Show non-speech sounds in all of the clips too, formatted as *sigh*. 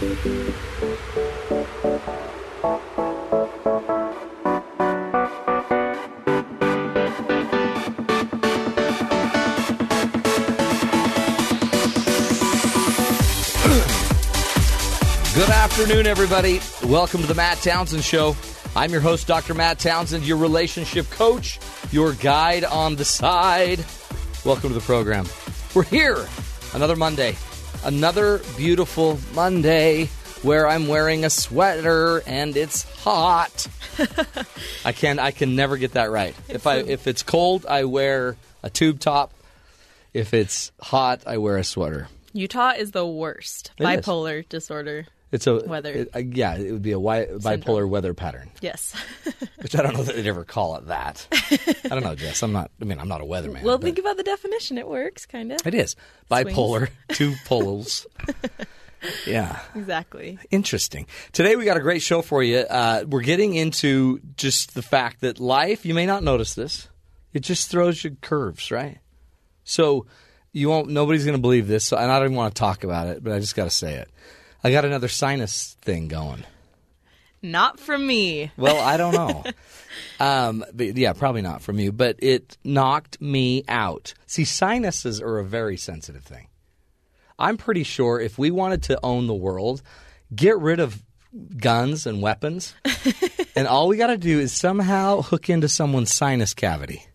Good afternoon, everybody. Welcome to the Matt Townsend Show. I'm your host, Dr. Matt Townsend, your relationship coach, your guide on the side. Welcome to the program. We're here another Monday, another beautiful Monday where I'm wearing a sweater and it's hot. *laughs* I can I can never get that right. If I if it's cold, I wear a tube top. If it's hot, I wear a sweater. Utah is the worst It is. bipolar disorder. It's a Weather. it- uh, yeah, it would be a wi- bipolar weather pattern. Yes. *laughs* Which I don't know that they'd ever call it that. I don't know, Jess. I'm not. I mean, I'm not a weatherman. well, think about the definition. It works, kind of. it is bipolar, *laughs* two poles. yeah, Exactly. interesting. Today we got a great show for you. Uh, we're getting into just the fact that life. You may not notice this. It just throws you curves, right? So you won't. Nobody's going to believe this, so, and I don't even want to talk about it. But I just got to say it. I got another sinus thing going. Not from me. Well, I don't know. *laughs* um, but yeah, probably not from you, but it knocked me out. See, sinuses are a very sensitive thing. I'm pretty sure if we wanted to own the world, get rid of guns and weapons, *laughs* and all we got to do is somehow hook into someone's sinus cavity.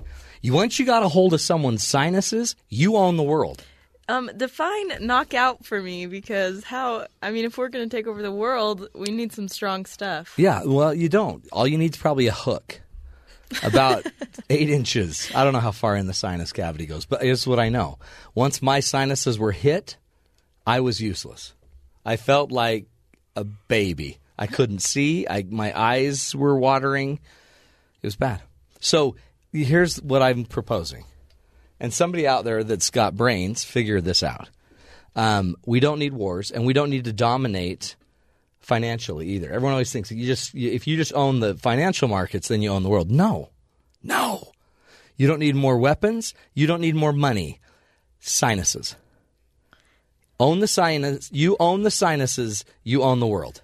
You once you got a hold of someone's sinuses, you own the world. Um, define knockout for me because how? I mean, if we're going to take over the world, we need some strong stuff. Yeah, well, you don't. All you need is probably a hook, about *laughs* eight inches. I don't know how far in the sinus cavity goes, but here's what I know. Once my sinuses were hit, I was useless. I felt like a baby. I couldn't *laughs* see. I my eyes were watering. It was bad. So here's what I'm proposing, and somebody out there that's got brains figure this out. Um, we don't need wars, and we don't need to dominate financially either. Everyone always thinks you just if you just own the financial markets, then you own the world. No, no, you don't need more weapons. You don't need more money. Sinuses. Own the sinus. You own the sinuses. You own the world.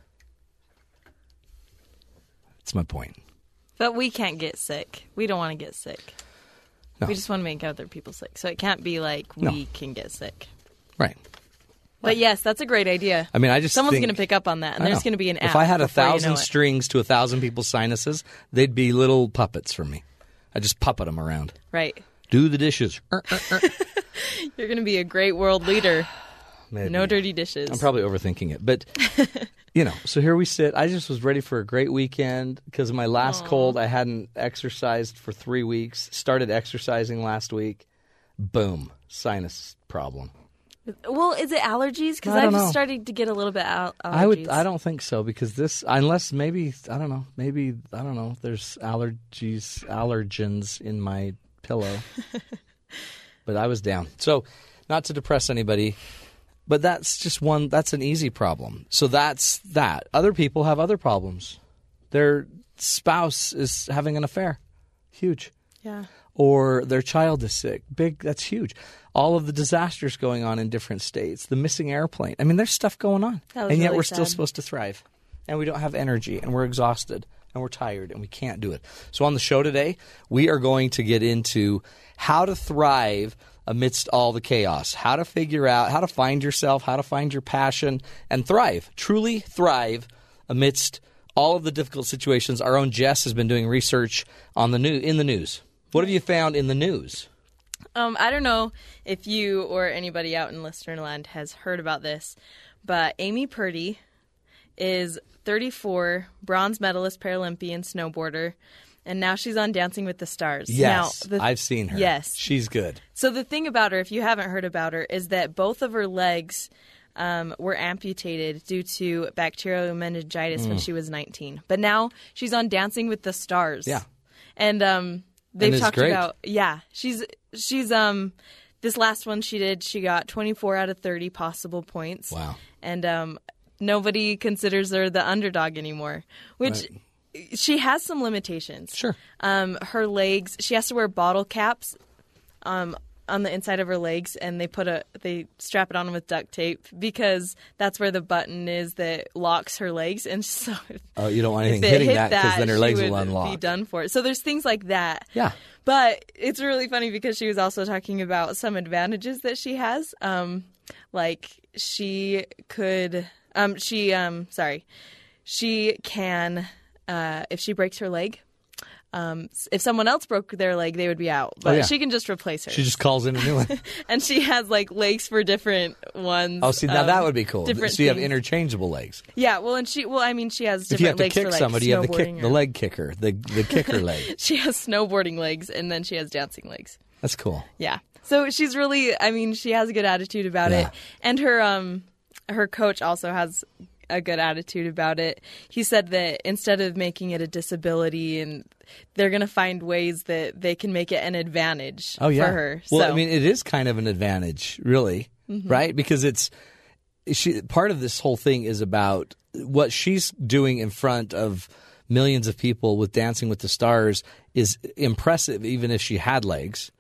That's my point. But we can't get sick. We don't want to get sick. No. We just want to make other people sick. So it can't be like we No. can get sick. Right. But yes, that's a great idea. I mean, I just Someone's going to pick up on that, and there's going to be an app. If I had a before you thousand know strings to a thousand people's sinuses, they'd be little puppets for me. I just puppet them around. right? Do the dishes. Er, er, er. *laughs* You're going to be a great world leader. *sighs* No dirty dishes. I'm probably overthinking it, but *laughs* you know. So here we sit. I just was ready for a great weekend because of my last cold. I hadn't exercised for three weeks. Started exercising last week. Boom, sinus problem. Well, is it allergies? Because I don't I've know. started to get a little bit al- allergies. I would. I don't think so because this, unless maybe I don't know. Maybe I don't know. There's allergies, allergens in my pillow. *laughs* but I was down. So, not to depress anybody, but that's just one. That's an easy problem. So that's that. Other people have other problems. Their spouse is having an affair. Huge Yeah. or their child is sick. Big, that's huge. All of the disasters going on in different states, the missing airplane. I mean, there's stuff going on. That was and yet really we're still supposed to thrive. And we don't have energy and we're exhausted and we're tired and we can't do it. So on the show today, we are going to get into how to thrive amidst all the chaos, how to figure out how to find yourself, how to find your passion and thrive, truly thrive amidst all of the difficult situations. Our own Jess has been doing research on the new in the news. What have you found in the news? Um, I don't know if you or anybody out in Listerland has heard about this, but Amy Purdy is 34, bronze medalist Paralympian snowboarder, and now she's on Dancing with the Stars. Yes, now, the- I've seen her. Yes. she's good. So the thing about her, if you haven't heard about her, is that both of her legs um, were amputated due to bacterial meningitis when she was 19. But now she's on Dancing with the Stars. Mm. Yeah. and um, they've it's talked great. about yeah, she's she's um this last one she did, she got 24 out of 30 possible points. Wow. and um, nobody considers her the underdog anymore, which. She has some limitations. Sure. Um, her legs, she has to wear bottle caps um, on the inside of her legs, and they put a they strap it on with duct tape because that's where the button is that locks her legs, and *laughs* so Oh, you don't want anything it hitting hit that because then her legs will Be done for it. So there's things like that. Yeah. But it's really funny because she was also talking about some advantages that she has. Um, like she could, um, she, um, sorry, she can, uh, if she breaks her leg, um, if someone else broke their leg, they would be out. But Oh, yeah. she can just replace her. She just calls in a new one. *laughs* and she has like legs for different ones. Oh, see, now um, that would be cool. different So you have interchangeable legs. Yeah, well, and she, well, I mean, she has If you have different to legs kick for like somebody, you have the kick, snowboarding the leg kicker, the the kicker *laughs* leg. She has snowboarding legs, and then she has dancing legs. That's cool. Yeah. So she's really I mean, she has a good attitude about Yeah. it. And her um her coach also has a good attitude about it. He said that instead of making it a disability and they're going to find ways that they can make it an advantage Oh yeah. for her. Well, so, Mm-hmm. I mean, it is kind of an advantage, really, right? Because it's she. Part of this whole thing is about what she's doing in front of millions of people with Dancing with the Stars is impressive, even if she had legs.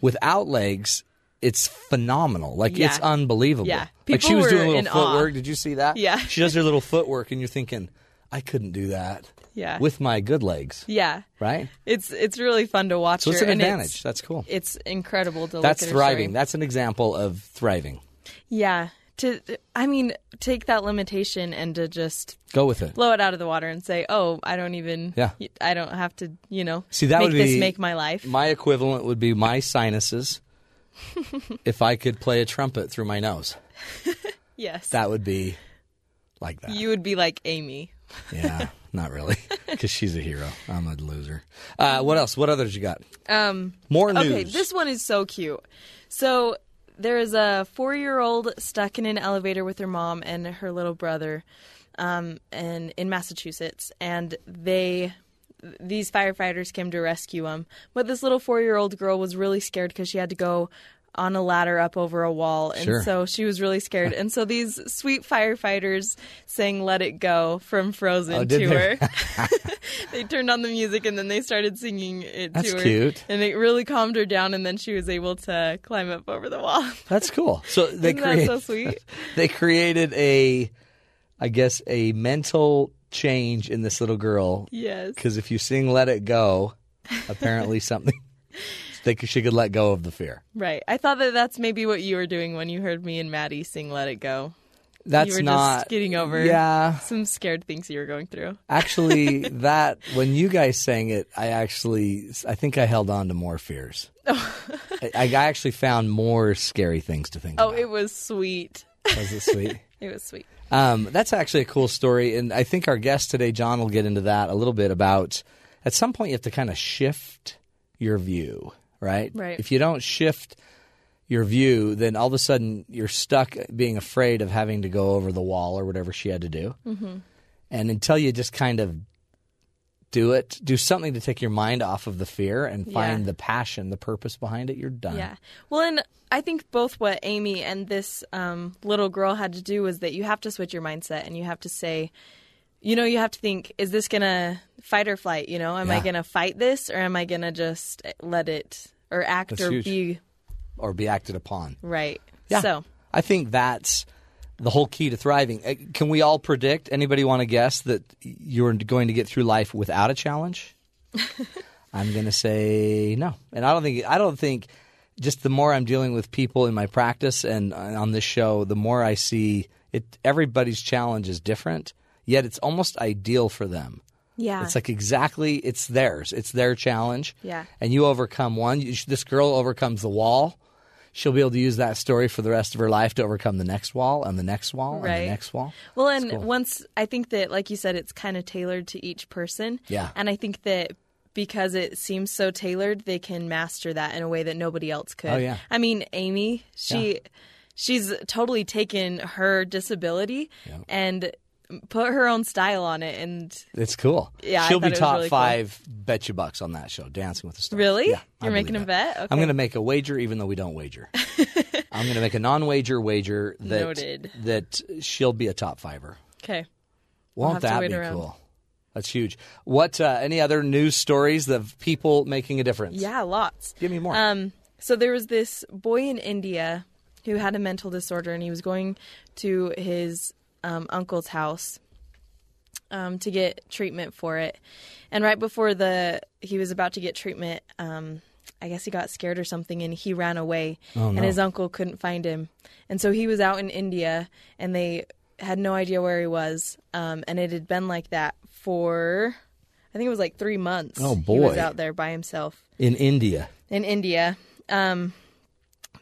Without legs. It's phenomenal. Like. Yeah. it's unbelievable. Yeah. Like she People was were doing a little in awe. footwork. Did you see that? Yeah. *laughs* She does her little footwork, and you're thinking, I couldn't do that. Yeah. With my good legs, yeah. right? It's it's really fun to watch So it's her an advantage. That's cool. It's, incredible to That's look at her thriving. That's an example of thriving. Yeah. To I mean, take that limitation and to just Go with it. blow it out of the water and say, "Oh, I don't even. Yeah. I don't have to. You know, See, that make would this be make my life." My equivalent would be my sinuses. *laughs* if I could play a trumpet through my nose, *laughs* yes, that would be like that. you would be like Amy. *laughs* yeah, not really, because she's a hero. I'm a loser. Uh, what else? What others you got? Um, More news. okay, this one is so cute. So there is a four-year-old stuck in an elevator with her mom and her little brother, um, and in Massachusetts, and they. These firefighters came to rescue him, but this little four-year-old girl was really scared because she had to go on a ladder up over a wall, and Sure. so she was really scared. and so these sweet firefighters sang "Let It Go" from Frozen Oh, to they? her. *laughs* *laughs* they turned on the music and then they started singing it That's to her. cute. And it really calmed her down, and then she was able to climb up over the wall. *laughs* That's cool. So they Isn't that so sweet? they created a, I guess, a mental change in this little girl yes. because if you sing "Let It Go," apparently *laughs* something they could, she could let go of the fear. Right. I thought that that's maybe what you were doing when you heard me and Maddie sing "Let It Go." That's you were not just getting over Yeah, some scared things you were going through. actually, *laughs* that when you guys sang it, I actually I think I held on to more fears. *laughs* I, I actually found more scary things to think Oh, about. it was sweet. Was it sweet? It was sweet. Um, that's actually a cool story, and I think our guest today, John, will get into that a little bit about. At some point, you have to kind of shift your view, right? Right. If you don't shift your view, then all of a sudden you're stuck being afraid of having to go over the wall or whatever she had to do. Mm-hmm. And until you just kind of do it, do something to take your mind off of the fear and find Yeah. the passion, the purpose behind it, you're done. Yeah. Well, and I think both what Amy and this um, little girl had to do was that you have to switch your mindset and you have to say, you know, you have to think, is this going to fight or flight? You know, am I going to fight this or am I going to just let it or act That's or huge. be Or be acted upon. right? Yeah. So, I think that's the whole key to thriving. Uh, Can we all predict? Anybody want to guess that you're going to get through life without a challenge? *laughs* I'm going to say no, and I don't think I don't think. Just the more I'm dealing with people in my practice and uh, on this show, the more I see it. Everybody's challenge is different, yet it's almost ideal for them. yeah. It's like exactly it's theirs. It's their challenge. Yeah. And you overcome one. You, this girl overcomes the wall. She'll be able to use that story for the rest of her life to overcome the next wall and the next wall and Right. the next wall. Well, and once I think that, like you said, it's kind of tailored to each person. Yeah. And I think that because it seems so tailored, they can master that in a way that nobody else could. Oh, yeah. I mean, Amy, she she's totally taken her disability and put her own style on it. And It's cool. Yeah, She'll be top really cool. five bet you bucks on that show, Dancing with the Stars. Really? Yeah, You're making a that. bet? Okay. I'm going to make a wager, even though we don't wager. *laughs* I'm going to make a non-wager wager that Noted. that she'll be a top fiver. okay. Won't to that be around. cool? That's huge. What? Uh, any other news stories of people making a difference? Yeah, lots. Give me more. Um, so there was this boy in India who had a mental disorder, and he was going to his um, uncle's house um, to get treatment for it. And right before the he was about to get treatment, um, I guess he got scared or something, and he ran away. Oh, no. And his uncle couldn't find him, and so he was out in India, and they had no idea where he was. Um, and it had been like that for, I think it was like three months. Oh, boy, he was out there by himself In India. in India. Um,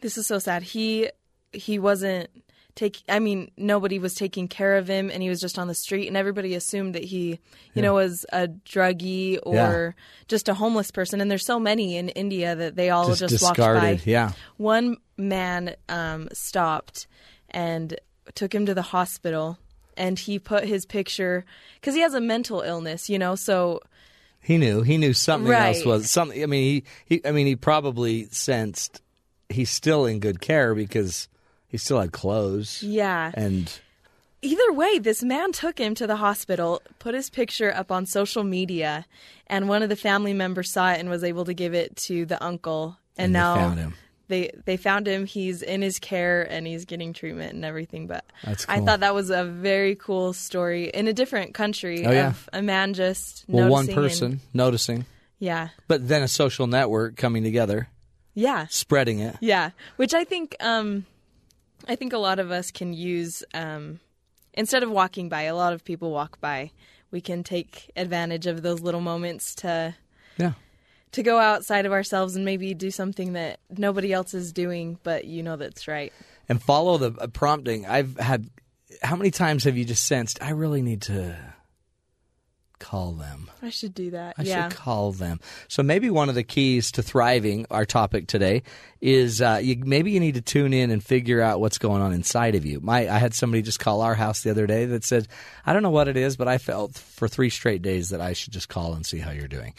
this is so sad. He he wasn't take. I mean, nobody was taking care of him, and he was just on the street, and everybody assumed that he, you know, was a druggie or just a homeless person. And there's so many in India that they all Just, just, walked discarded. by. Yeah. One man um, stopped and took him to the hospital, and he put his picture because he has a mental illness, you know, so. He knew. He knew something else was something. I mean, he, he. I mean, he probably sensed he's still in good care because he still had clothes. Yeah. And Either way, this man took him to the hospital, put his picture up on social media, and one of the family members saw it and was able to give it to the uncle. And, And they now found him. They they found him. He's in his care and he's getting treatment and everything. But That's I thought that was a very cool story in a different country Oh, yeah. of a man just well, one noticing and- person noticing, yeah, but then a social network coming together, yeah, spreading it. Yeah, which I think um, I think a lot of us can use um, instead of walking by. A lot of people walk by. We can take advantage of those little moments to Yeah. to go outside of ourselves and maybe do something that nobody else is doing, but you know that's right. and follow the uh, prompting. I've had how many times have you just sensed I really need to call them? I should do that. I yeah. should call them. So maybe one of the keys to thriving, our topic today, is uh, you, maybe you need to tune in and figure out what's going on inside of you. My, I had somebody just call our house the other day that said, "I don't know what it is, but I felt for three straight days that I should just call and see how you're doing."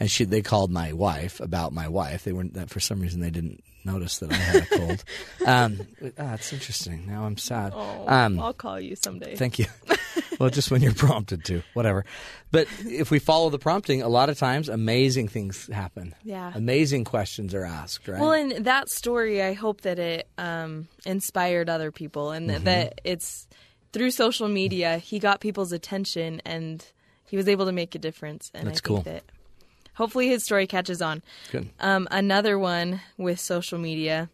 And she, they called my wife about my wife. They weren't that for some reason they didn't notice that I had a cold. *laughs* um, ah, it's interesting. Now I'm sad. Oh, um, I'll call you someday. Thank you. *laughs* well, just when you're prompted to, whatever. But if we follow the prompting, a lot of times amazing things happen. Yeah. Amazing questions are asked, right? Well, in that story, I hope that it um, inspired other people and Mm-hmm. that- it's through social media, he got people's attention and he was able to make a difference. And That's I cool. think that hopefully his story catches on. Good. Um, another one with social media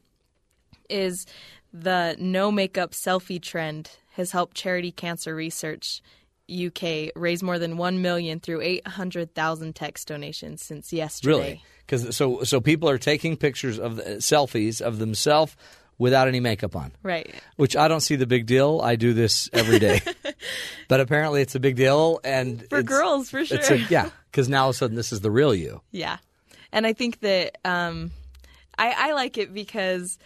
is the no makeup selfie trend has helped Charity Cancer Research UK raise more than 1 million through 800,000 text donations since yesterday. Really? Because so so people are taking pictures of the, selfies of themselves without any makeup on, Right. which I don't see the big deal. I do this every day, *laughs* but apparently it's a big deal, and For girls, for sure. It's a, yeah, because now all of a sudden this is the real you. Yeah, and I think that um, I, I like it because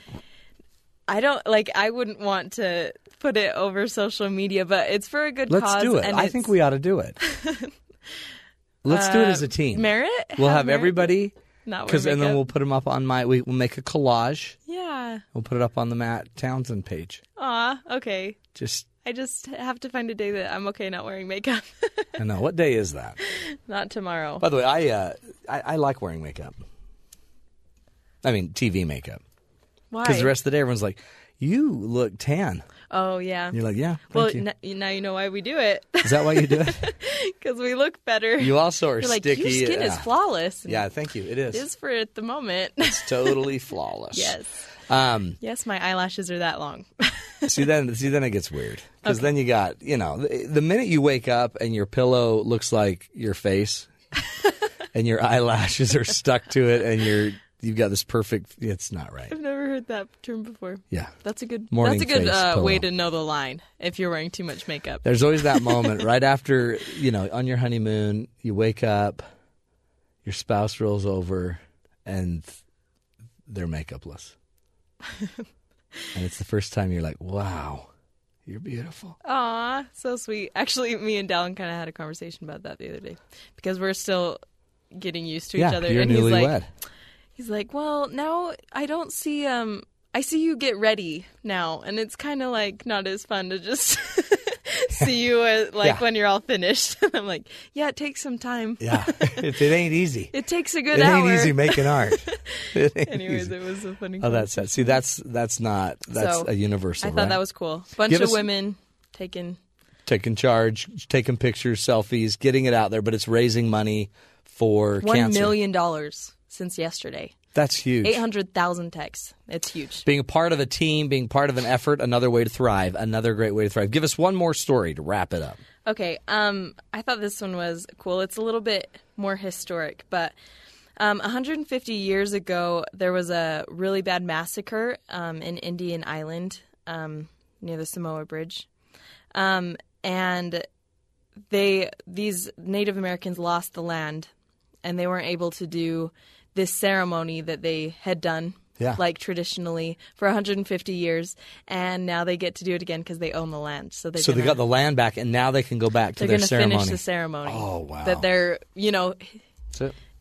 I don't like. I wouldn't want to put it over social media, but it's for a good Let's cause. do it. I it's, think we ought to do it. *laughs* Let's do it as a team. merit. We'll have merit? everybody Not because and then we'll put them up on my. We, we'll make a collage. yeah. We'll put it up on the Matt Townsend page. Aw. Okay. Just I just have to find a day that I'm okay not wearing makeup. I know what day is that. *laughs* not tomorrow. By the way, I uh, I, I like wearing makeup. I mean, TV makeup Why? because the rest of the day everyone's like, "You look tan." Oh yeah. And you're like, "Yeah, well, you." n- now you know why we do it is that why you do it? *laughs* because we look better. You also are You're like sticky. your skin is flawless. Yeah, thank you. It is. It is for at the moment. It's *laughs* totally flawless. yes. Um, Yes, my eyelashes are that long. *laughs* see then, see then it gets weird because then you got you know the, the minute you wake up and your pillow looks like your face, and your eyelashes are stuck to it, and you're you've got this perfect. It's not right. I've never heard that term before. Yeah. That's a good. Morning that's a good uh, way to know the line if you're wearing too much makeup. There's always that *laughs* moment right after, you know, on your honeymoon, you wake up, your spouse rolls over, and they're makeupless. *laughs* and it's the first time you're like, wow, you're beautiful. Aw, so sweet. Actually, me and Dallin kind of had a conversation about that the other day because we're still getting used to yeah, each other. you're and he's like, newlywed. He's like, well, now I don't see. Um, I see you get ready now, and it's kind of like not as fun to just *laughs* see you uh, like Yeah. when you're all finished. *laughs* I'm like, yeah, it takes some time. Yeah, *laughs* it, it ain't easy. It takes a good It hour. It ain't easy making art. It Anyways, easy. it was a funny. Oh, that's sad. See, that's that's not that's So, a universal. I thought right? that was cool. Bunch Give of us- women taking. taking charge, taking pictures, selfies, getting it out there, but it's raising money for One cancer. million dollars since yesterday. That's huge. Eight hundred thousand texts. It's huge. Being a part of a team, being part of an effort, another way to thrive, another great way to thrive. Give us one more story to wrap it up. Okay, um, I thought this one was cool. It's a little bit more historic, but um, 150 years ago, there was a really bad massacre um, in Indian Island um, near the Samoa Bridge, um, and they these Native Americans lost the land, and they weren't able to do this ceremony that they had done. Yeah. Like traditionally for 150 years, and now they get to do it again because they own the land. So they So they got the land back, and now they can go back to they're their going to ceremony. finish the ceremony. Oh, wow. That their you know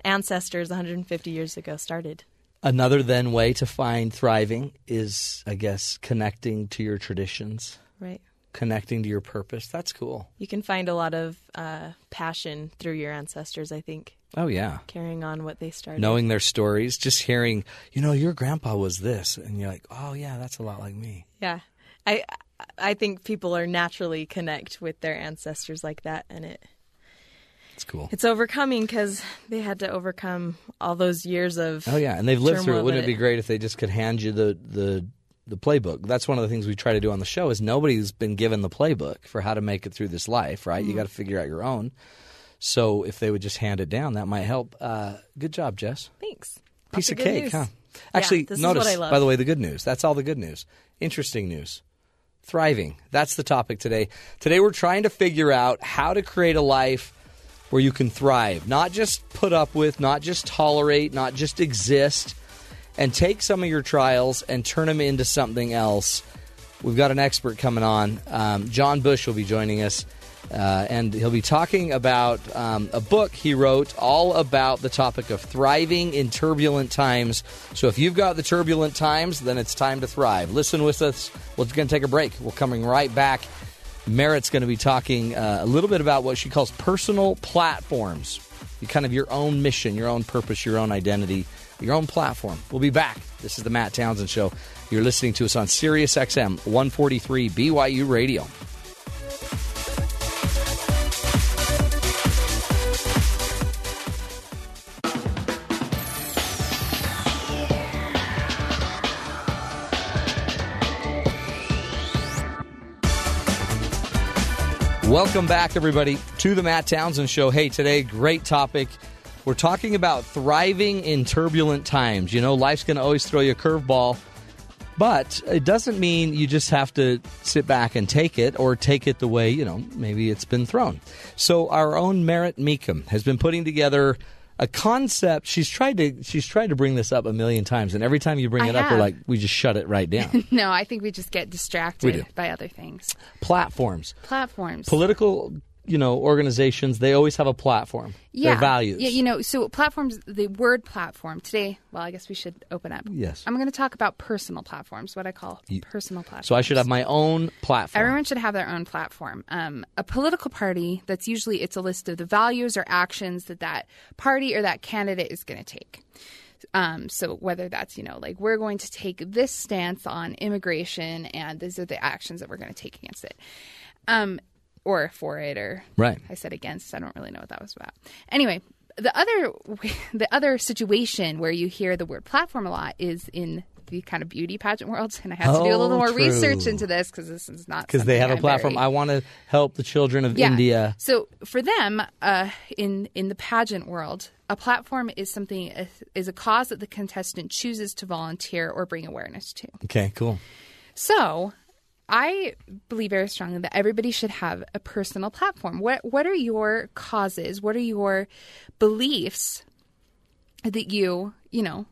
ancestors 150 years ago started. Another then way to find thriving is, I guess, connecting to your traditions, Right. Connecting to your purpose. That's cool. You can find a lot of uh, passion through your ancestors. I think Oh yeah. carrying on what they started. Knowing their stories, just hearing, you know, your grandpa was this, and you're like, oh yeah, that's a lot like me. Yeah. I I think people are naturally connect with their ancestors like that, and it It's cool. it's overcoming because they had to overcome all those years of. Oh yeah, and they've lived through it. Wouldn't it be great if they just could hand you the the the playbook? That's one of the things we try to do on the show. Is nobody's been given the playbook for how to make it through this life, right? Mm-hmm. You got to figure out your own. So if they would just hand it down, that might help. Uh, good job, Jess. Thanks. Piece Lots of cake, news. huh? Yeah, Actually, is notice what I love. by the way the good news. That's all the good news. Interesting news. Thriving. That's the topic today. Today we're trying to figure out how to create a life where you can thrive, not just put up with, not just tolerate, not just exist, and take some of your trials and turn them into something else. We've got an expert coming on. Um, John Bush will be joining us, uh, and he'll be talking about um, a book he wrote all about the topic of thriving in turbulent times. So if you've got the turbulent times, then it's time to thrive. Listen with us. We're going to take a break. We're coming right back. Merritt's going to be talking uh, a little bit about what she calls personal platforms, kind of your own mission, your own purpose, your own identity, your own platform. We'll be back. This is the Matt Townsend Show. You're listening to us on Sirius XM 143 BYU Radio. Welcome back, everybody, to the Matt Townsend Show. Hey, today, great topic. We're talking about thriving in turbulent times. You know, life's going to always throw you a curveball, but it doesn't mean you just have to sit back and take it or take it the way, you know, maybe it's been thrown. So, our own Merritt Meekum has been putting together a concept. She's tried to she's tried to bring this up a million times, and every time you bring I it up, we're like, we just shut it right down. *laughs* No, I think we just get distracted by other things. Platforms. Platforms. political you know organizations they always have a platform yeah. their values Yeah, you know, so platforms, the word platform today, well, I guess we should open up. Yes. I'm going to talk about personal platforms, what I call personal platforms. so i should have my own platform Everyone should have their own platform. Um, a political party that's usually it's a list of the values or actions that that party or that candidate is going to take. Um, so whether that's you know like we're going to take this stance on immigration and these are the actions that we're going to take against it, um, or for it, or Right. I said against. I don't really know what that was about. Anyway, the other *laughs* the other situation where you hear the word platform a lot is in the kind of beauty pageant world, and I had to do a little Oh, more true. research into this because this is not because they have a I'm platform very- i want to help the children of yeah. india So for them, uh, in in the pageant world, a platform is something is a cause that the contestant chooses to volunteer or bring awareness to. okay cool So, I believe very strongly that everybody should have a personal platform. What what are your causes? What are your beliefs that you you know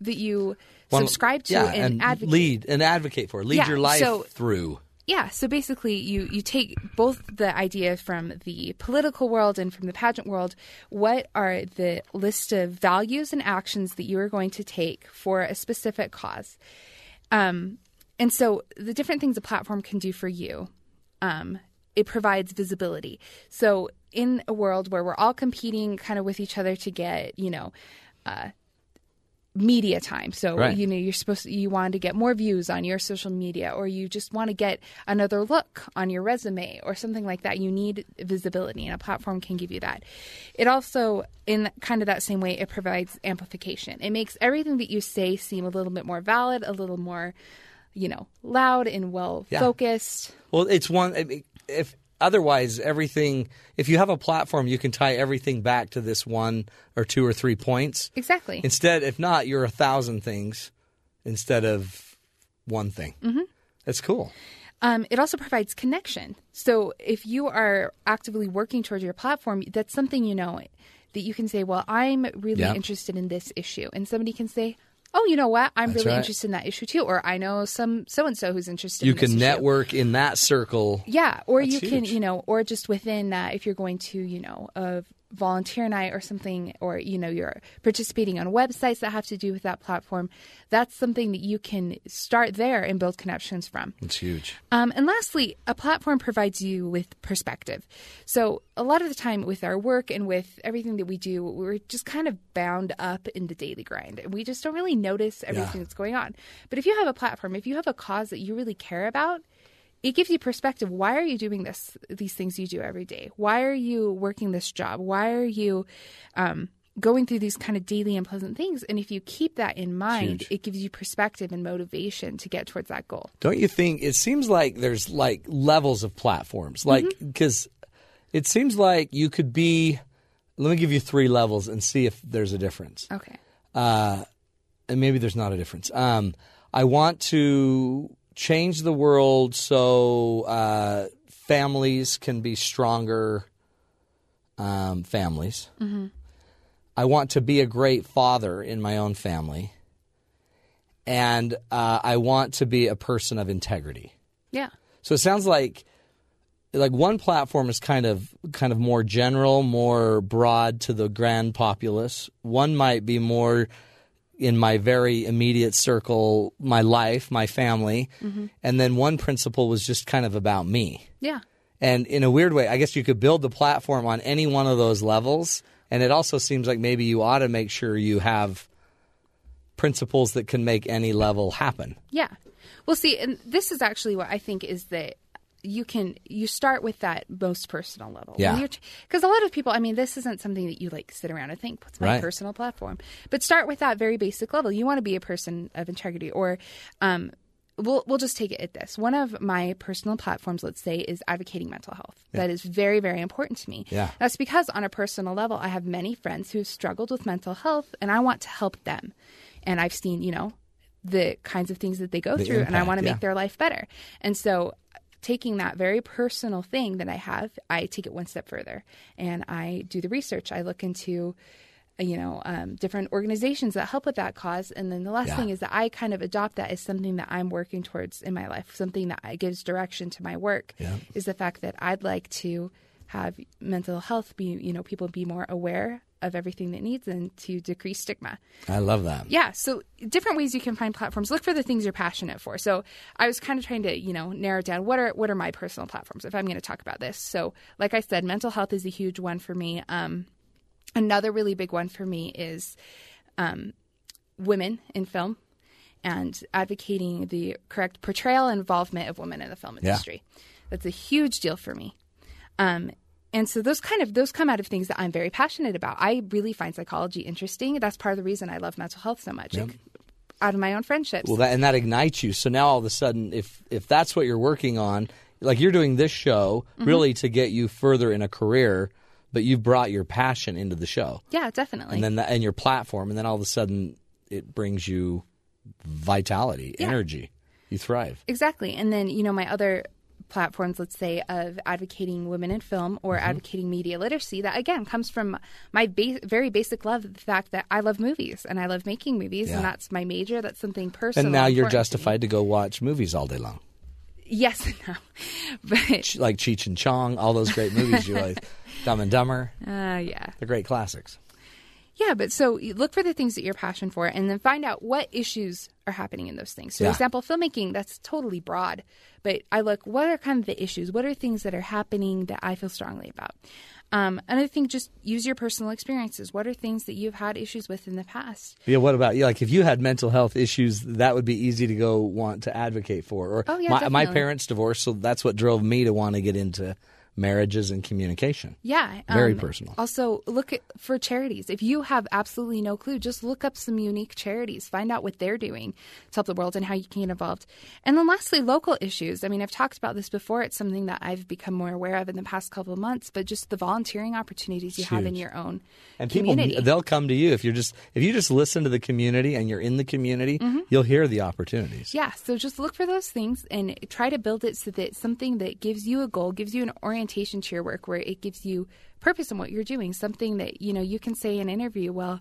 that you Wanna- subscribe to yeah, and, advocate? lead and advocate for lead Yeah, your life so- through Yeah, so basically, you you take both the idea from the political world and from the pageant world. What are the list of values and actions that you are going to take for a specific cause? Um, and so the different things a platform can do for you um, it provides visibility. So in a world where we're all competing kind of with each other to get, you know, uh, media time. So Right. you know you're supposed to, you want to get more views on your social media or you just want to get another look on your resume or something like that. You need visibility and a platform can give you that. It also in kind of that same way it provides amplification. It makes everything that you say seem a little bit more valid, a little more you know, loud and well Yeah. focused. Well, it's one. I mean, If otherwise, everything. If you have a platform, you can tie everything back to this one or two or three points. Exactly. Instead, if not, you're a thousand things instead of one thing. Mm-hmm. That's cool. Um, it also provides connection. So if you are actively working towards your platform, that's something you know that you can say, "Well, I'm really Yeah. interested in this issue," and somebody can say, "Oh, you know what? I'm That's really right. interested in that issue too," or "I know some so and so who's interested." You in this can issue." network in that circle. Yeah, or That's you can, you know, or just within that, if you're going to, you know, a volunteer night or something, or you know, you're participating on websites that have to do with that platform. That's something that you can start there and build connections from. It's huge. Um, and lastly, a platform provides you with perspective. So, a lot of the time with our work and with everything that we do, we're just kind of bound up in the daily grind. And we just don't really notice everything Yeah. that's going on. But if you have a platform, if you have a cause that you really care about, it gives you perspective. Why are you doing this? These things you do every day. Why are you working this job? Why are you um, going through these kind of daily unpleasant things? And if you keep that in mind, Huge. it gives you perspective and motivation to get towards that goal. Don't you think it seems like there's like levels of platforms? Like because it seems like you could be. Let me give you three levels and see if there's a difference. Okay. uh, and maybe there's not a difference. Um, I want to change the world so uh, families can be stronger um, families. I want to be a great father in my own family, and uh, I want to be a person of integrity. Yeah. So it sounds like like one platform is kind of kind of more general, more broad to the grand populace. One might be more in my very immediate circle, my life, my family, mm-hmm. and then one principle was just kind of about me. Yeah. And in a weird way, I guess you could build the platform on any one of those levels. And it also seems like maybe you ought to make sure you have principles that can make any level happen. Yeah. Well, see, and this is actually what I think is that you can you start with that most personal level. Yeah. Because a lot of people, I mean, this isn't something that you like sit around and think, what's my Right. personal platform? But start with that very basic level. You want to be a person of integrity, or um, we'll we'll just take it at this. One of my personal platforms, let's say, is advocating mental health. That is very very important to me. Yeah. That's because on a personal level, I have many friends who have struggled with mental health, and I want to help them. And I've seen, you know, the kinds of things that they go The through, and I want to yeah. make their life better. And so, taking that very personal thing that I have, I take it one step further, and I do the research. I look into you know um, different organizations that help with that cause and then the last Yeah. thing is that i kind of adopt that as something that i'm working towards in my life something that gives direction to my work Yeah. is the fact that i'd like to have mental health be you know people be more aware of everything that needs and to decrease stigma. I love that. yeah so different ways you can find platforms. Look for the things you're passionate for. So i was kind of trying to you know narrow down what are what are my personal platforms if i'm going to talk about this. So like i said mental health is a huge one for me. Um, another really big one for me is um, women in film and advocating the correct portrayal and involvement of women in the film Yeah. industry. That's a huge deal for me um, and so those kind of those come out of things that I'm very passionate about. I really find psychology interesting. That's part of the reason I love mental health so much. Like, out of my own friendships. Well, that and that ignites you. So now all of a sudden, if if that's what you're working on, like you're doing this show Mm-hmm. really to get you further in a career, but you've brought your passion into the show, yeah, definitely. and then that, and your platform, and then all of a sudden it brings you vitality, Yeah. energy. You thrive. Exactly. And then, you know, my other platforms, let's say, of advocating women in film or Mm-hmm. advocating media literacy, that again comes from my ba- very basic love of the fact that I love movies and I love making movies, Yeah. and that's my major. That's something personal. And now you're important to justified to go watch movies all day long, Yes *laughs* and no. But, like Cheech and Chong, all those great movies you *laughs* like, Dumb and Dumber. uh, yeah. They're great classics. Yeah, but so look for the things that you're passionate for and then find out what issues are happening in those things. So, Yeah. for example, filmmaking, that's totally broad. But I look, what are kind of the issues? What are things that are happening that I feel strongly about? Um, another thing, just use your personal experiences. What are things that you've had issues with in the past? Yeah, what about you? Like, if you had mental health issues, that would be easy to go want to advocate for. Or Oh, yeah, my, my parents divorced, so that's what drove me to want to get into marriages and communication. Yeah. Very um, personal. Also, look at, for charities. If you have absolutely no clue, just look up some unique charities. Find out what they're doing to help the world and how you can get involved. And then, lastly, local issues. I mean, I've talked about this before. It's something that I've become more aware of in the past couple of months. But just the volunteering opportunities you have in your own And people, community. they'll come to you if you're just if you just listen to the community and you're in the community, Mm-hmm. you'll hear the opportunities. Yeah, so just look for those things and try to build it so that something that gives you a goal, gives you an orientation to your work, where it gives you purpose in what you're doing. Something that you know you can say in an interview. Well,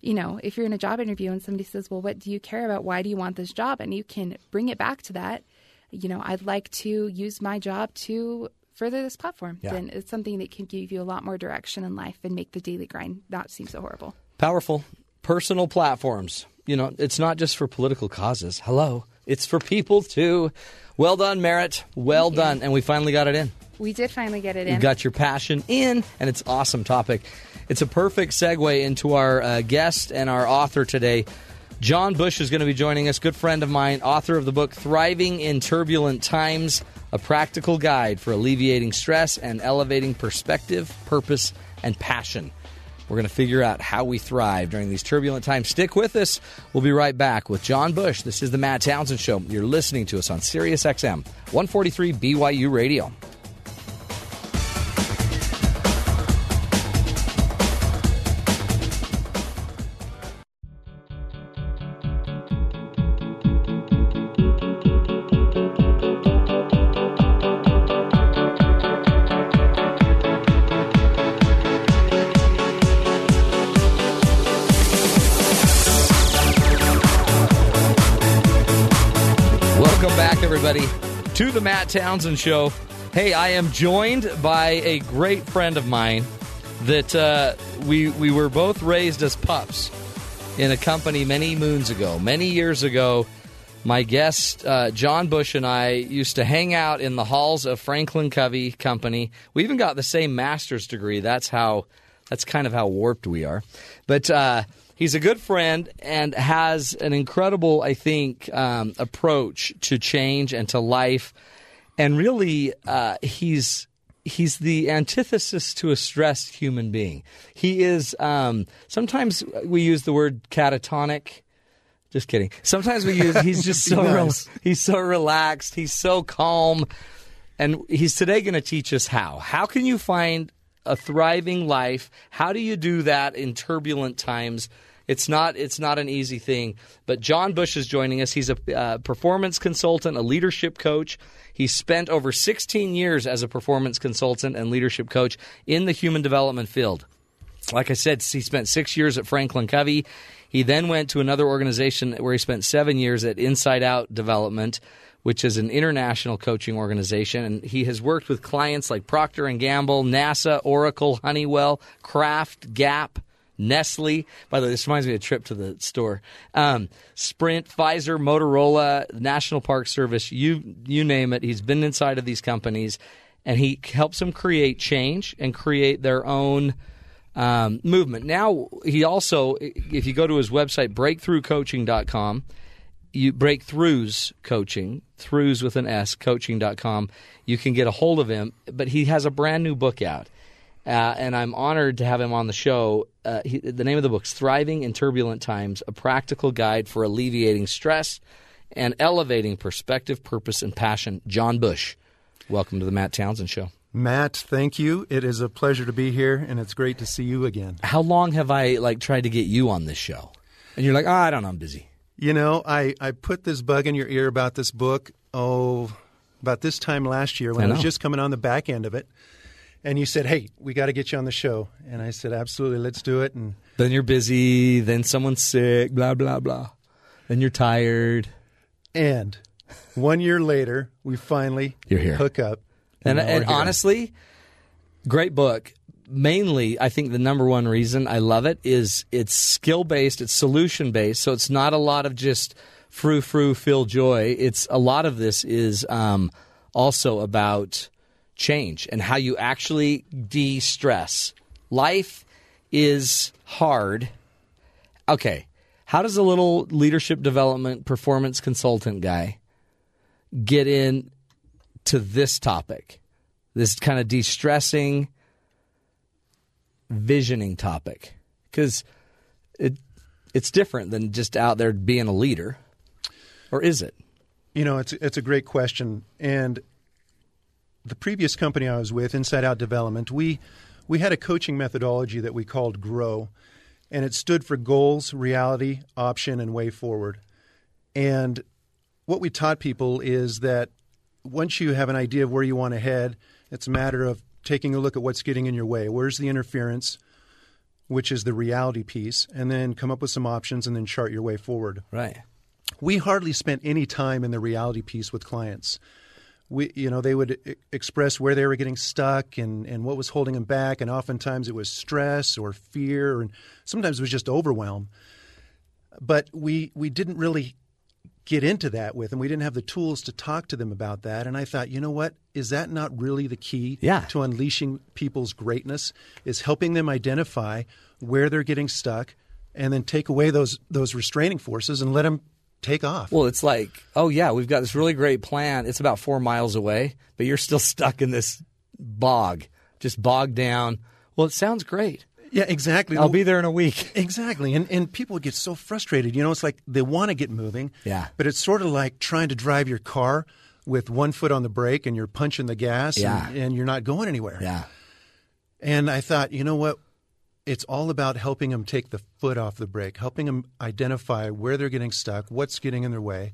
you know, if you're in a job interview and somebody says, "Well, what do you care about? Why do you want this job?" and you can bring it back to that. You know, I'd like to use my job to further this platform. Yeah. Then it's something that can give you a lot more direction in life and make the daily grind not seem so horrible. Powerful personal platforms. You know, it's not just for political causes. Hello, it's for people too. Well done, Merritt. Well done, and we finally got it in. We did finally get it in. You've got your passion in, and it's awesome topic. It's a perfect segue into our uh, guest and our author today. John Bush is going to be joining us, good friend of mine, author of the book Thriving in Turbulent Times, a practical guide for alleviating stress and elevating perspective, purpose, and passion. We're going to figure out how we thrive during these turbulent times. Stick with us. We'll be right back with John Bush. This is the Matt Townsend Show. You're listening to us on Sirius XM 143 BYU Radio. To the Matt Townsend Show. Hey, I am joined by a great friend of mine that uh, we we were both raised as pups in a company many moons ago, many years ago. My guest uh, John Bush and I used to hang out in the halls of Franklin Covey Company. We even got the same master's degree. That's how. That's kind of how warped we are. But uh, he's a good friend and has an incredible, I think, um, approach to change and to life. And really, uh, he's he's the antithesis to a stressed human being. He is. Um, sometimes we use the word catatonic. Just kidding. Sometimes we use. He's just so *laughs* Nice. he's so relaxed. He's so calm, and he's today going to teach us how. How can you find a thriving life? How do you do that in turbulent times? It's not it's not an easy thing. But John Bush is joining us. He's a uh, performance consultant, a leadership coach. He spent over 16 years as a performance consultant and leadership coach in the human development field. Like I said, he spent six years at Franklin Covey. He then went to another organization where he spent seven years at Inside Out Development, which is an international coaching organization. And he has worked with clients like Procter and Gamble, NASA, Oracle, Honeywell, Kraft, Gap, Nestle. By the way, this reminds me of a trip to the store. Um, Sprint, Pfizer, Motorola, National Park Service, you you name it. He's been inside of these companies, and he helps them create change and create their own um, movement. Now he also, if you go to his website, breakthroughcoaching.com, you breakthroughs coaching, throughs with an S, coaching.com, you can get a hold of him. But he has a brand new book out. Uh, and I'm honored to have him on the show. Uh, he, the name of the book is Thriving in Turbulent Times A Practical Guide for Alleviating Stress and Elevating Perspective, Purpose, and Passion. John Bush. Welcome to the Matt Townsend Show. Matt, thank you. It is a pleasure to be here, and it's great to see you again. How long have I like tried to get you on this show? And you're like, oh, I don't know, I'm busy. You know, I, I put this bug in your ear about this book, oh, about this time last year when I I, was just coming on the back end of it. And you said, hey, we got to get you on the show. And I said, absolutely, let's do it. And Then you're busy. Then someone's sick. Blah blah blah. Then you're tired. and one year later, we finally You're here. hook up. And and here. honestly, great book. mainly, I think the number one reason I love it is it's skill based, it's solution based. So it's not a lot of just frou frou, feel joy. It's a lot of this is um, also about change and how you actually de stress. Life is hard. Okay. How does a little leadership development performance consultant guy get in to this topic? This kind of de stressing, visioning topic. Because it, it's different than just out there being a leader. Or is it? You know, it's it's a great question, and the previous company I was with, Inside Out Development, we we had a coaching methodology that we called GROW, and it stood for goals, reality, option, and way forward. And what we taught people is that once you have an idea of where you want to head, it's a matter of taking a look at what's getting in your way. Where's the interference, which is the reality piece, and then come up with some options and then chart your way forward. Right. We hardly spent any time in the reality piece with clients. We, you know, they would e- express where they were getting stuck and, and what was holding them back, and oftentimes it was stress or fear, and sometimes it was just overwhelm. But we we didn't really get into that with them. We didn't have the tools to talk to them about that. And I thought, you know what? Is that not really the key Yeah. to unleashing people's greatness? Is helping them identify where they're getting stuck and then take away those those restraining forces and let them take off. Well, it's like, oh yeah, we've got this really great plan. It's about four miles away, but you're still *laughs* stuck in this bog, just bogged down. Well, it sounds great. yeah, exactly. I'll be there in a week. *laughs* Exactly. And and people get so frustrated. You know, it's like they want to get moving. Yeah. But it's sort of like trying to drive your car with one foot on the brake and you're punching the gas Yeah. and, and you're not going anywhere. Yeah. And I thought, you know what? It's all about helping them take the foot off the brake, helping them identify where they're getting stuck, what's getting in their way.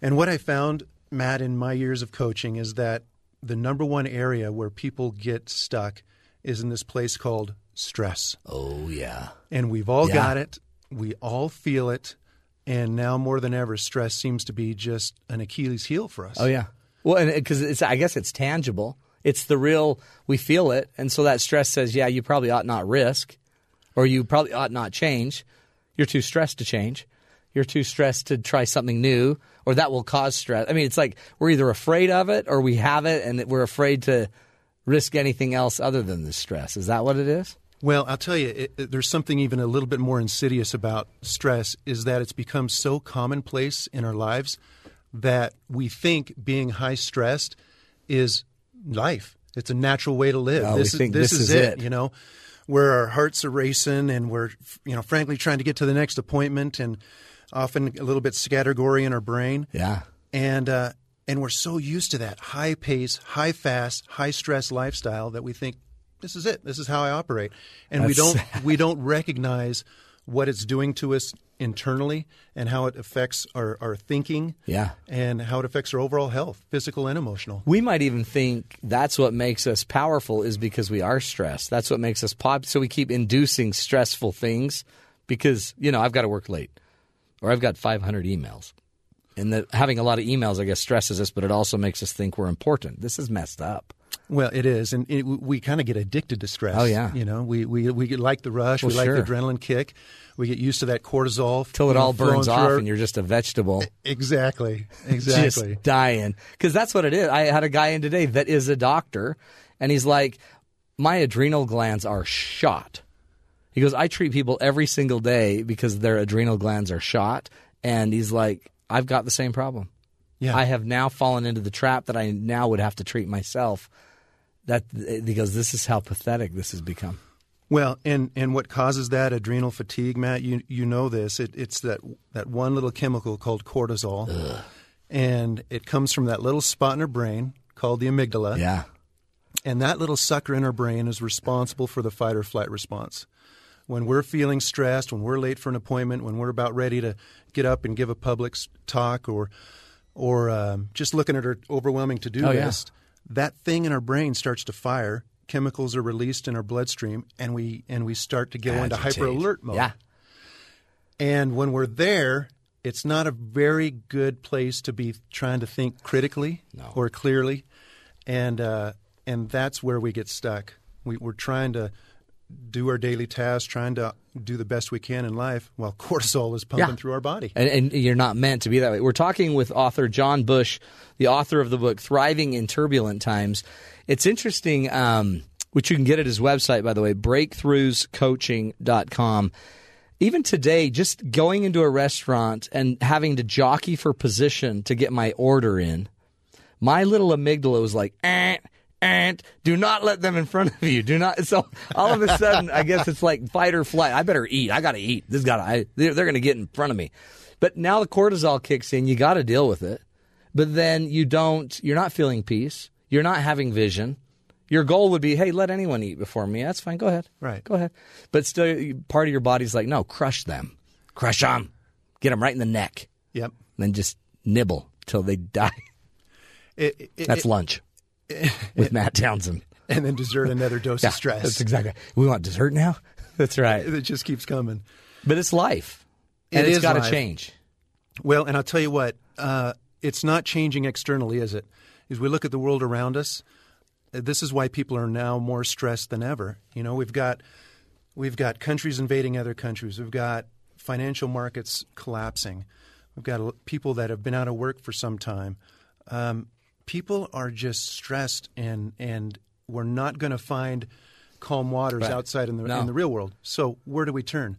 And what I found, Matt, in my years of coaching is that the number one area where people get stuck is in this place called stress. Oh yeah. And we've all Yeah. got it. We all feel it. And now more than ever, stress seems to be just an Achilles heel for us. Oh yeah. Well, and because it's, I guess it's tangible. It's the real. We feel it, and so that stress says, yeah, you probably ought not risk, or you probably ought not change. You're too stressed to change. You're too stressed to try something new, or that will cause stress. I mean, it's like we're either afraid of it or we have it, and we're afraid to risk anything else other than the stress. Is that what it is? Well, I'll tell you, it, it- there's something even a little bit more insidious about stress is that it's become so commonplace in our lives that we think being high stressed is life. It's a natural way to live. This, is, this, this is, is it, it. you know, where our hearts are racing and we're, you know, frankly trying to get to the next appointment and often a little bit scattergory in our brain. Yeah. and uh, and we're so used to that high pace, high fast, high stress lifestyle that we think this is it. This is how I operate, and we don't *laughs* we don't recognize what it's doing to us internally and how it affects our, our thinking Yeah. and how it affects our overall health, physical and emotional. We might even think that's what makes us powerful is because we are stressed. That's what makes us pop. So we keep inducing stressful things because, you know, I've got to work late or I've got 500 emails. And that having a lot of emails, I guess, stresses us, but it also makes us think we're important. This is messed up. Well, it is, and it, we kind of get addicted to stress. Oh, yeah. you know, we we we like the rush, Well, we like the adrenaline kick, we get used to that cortisol Till it all burns off our- and you're just a vegetable. exactly, *laughs* exactly. just dying because that's what it is. I had a guy in today that is a doctor, and he's like, "My adrenal glands are shot." He goes, "I treat people every single day because their adrenal glands are shot," and he's like, "I've got the same problem. Yeah. I have now fallen into the trap that I now would have to treat myself." That goes, "This is how pathetic this has become." Well, and, and what causes that adrenal fatigue, Matt? You you know this. It, it's that that one little chemical called cortisol, and it comes from that little spot in our brain called the amygdala. Yeah, And that little sucker in our brain is responsible for the fight or flight response. When we're feeling stressed, when we're late for an appointment, when we're about ready to get up and give a public talk, or or um, just looking at our overwhelming to do Oh, yeah. list, that thing in our brain starts to fire. Chemicals are released in our bloodstream, and we and we start to go into hyper alert mode. Yeah, And when we're there, it's not a very good place to be trying to think critically No. or clearly, and uh, and that's where we get stuck. We, we're trying to do our daily tasks, trying to do the best we can in life, while *laughs* cortisol is pumping Yeah. through our body. and, and you're not meant to be that way. We're talking with author John Bush, the author of the book Thriving in Turbulent Times. It's interesting, um, which you can get at his website, by the way, breakthroughscoaching.com. Even today, just going into a restaurant and having to jockey for position to get my order in, my little amygdala was like, eh, eh, do not let them in front of you. Do not. So all of a sudden, I guess it's like fight or flight. I better eat. I got to eat. This got to, they're, they're going to get in front of me. But now the cortisol kicks in. You got to deal with it. But then you don't, you're not feeling peace. You're not having vision. Your goal would be, hey, let anyone eat before me. That's fine. Go ahead. Right. Go ahead. But still, part of your body's like, no, crush them. Crush them. Get them right in the neck. Yep. And then just nibble till they die. It, it, That's it- lunch *laughs* with Matt Townsend. and then dessert another dose Yeah, of stress. That's exactly. We want dessert now. *laughs* That's right. It just keeps coming. But it's life, and It it's got to change. Well, and I'll tell you what, uh, it's not changing externally, is it? As we look at the world around us, this is why people are now more stressed than ever. You know, we've got we've got countries invading other countries. We've got financial markets collapsing. We've got people that have been out of work for some time. Um, people are just stressed, and and we're not going to find calm waters Right. outside in the No. in the real world. So where do we turn?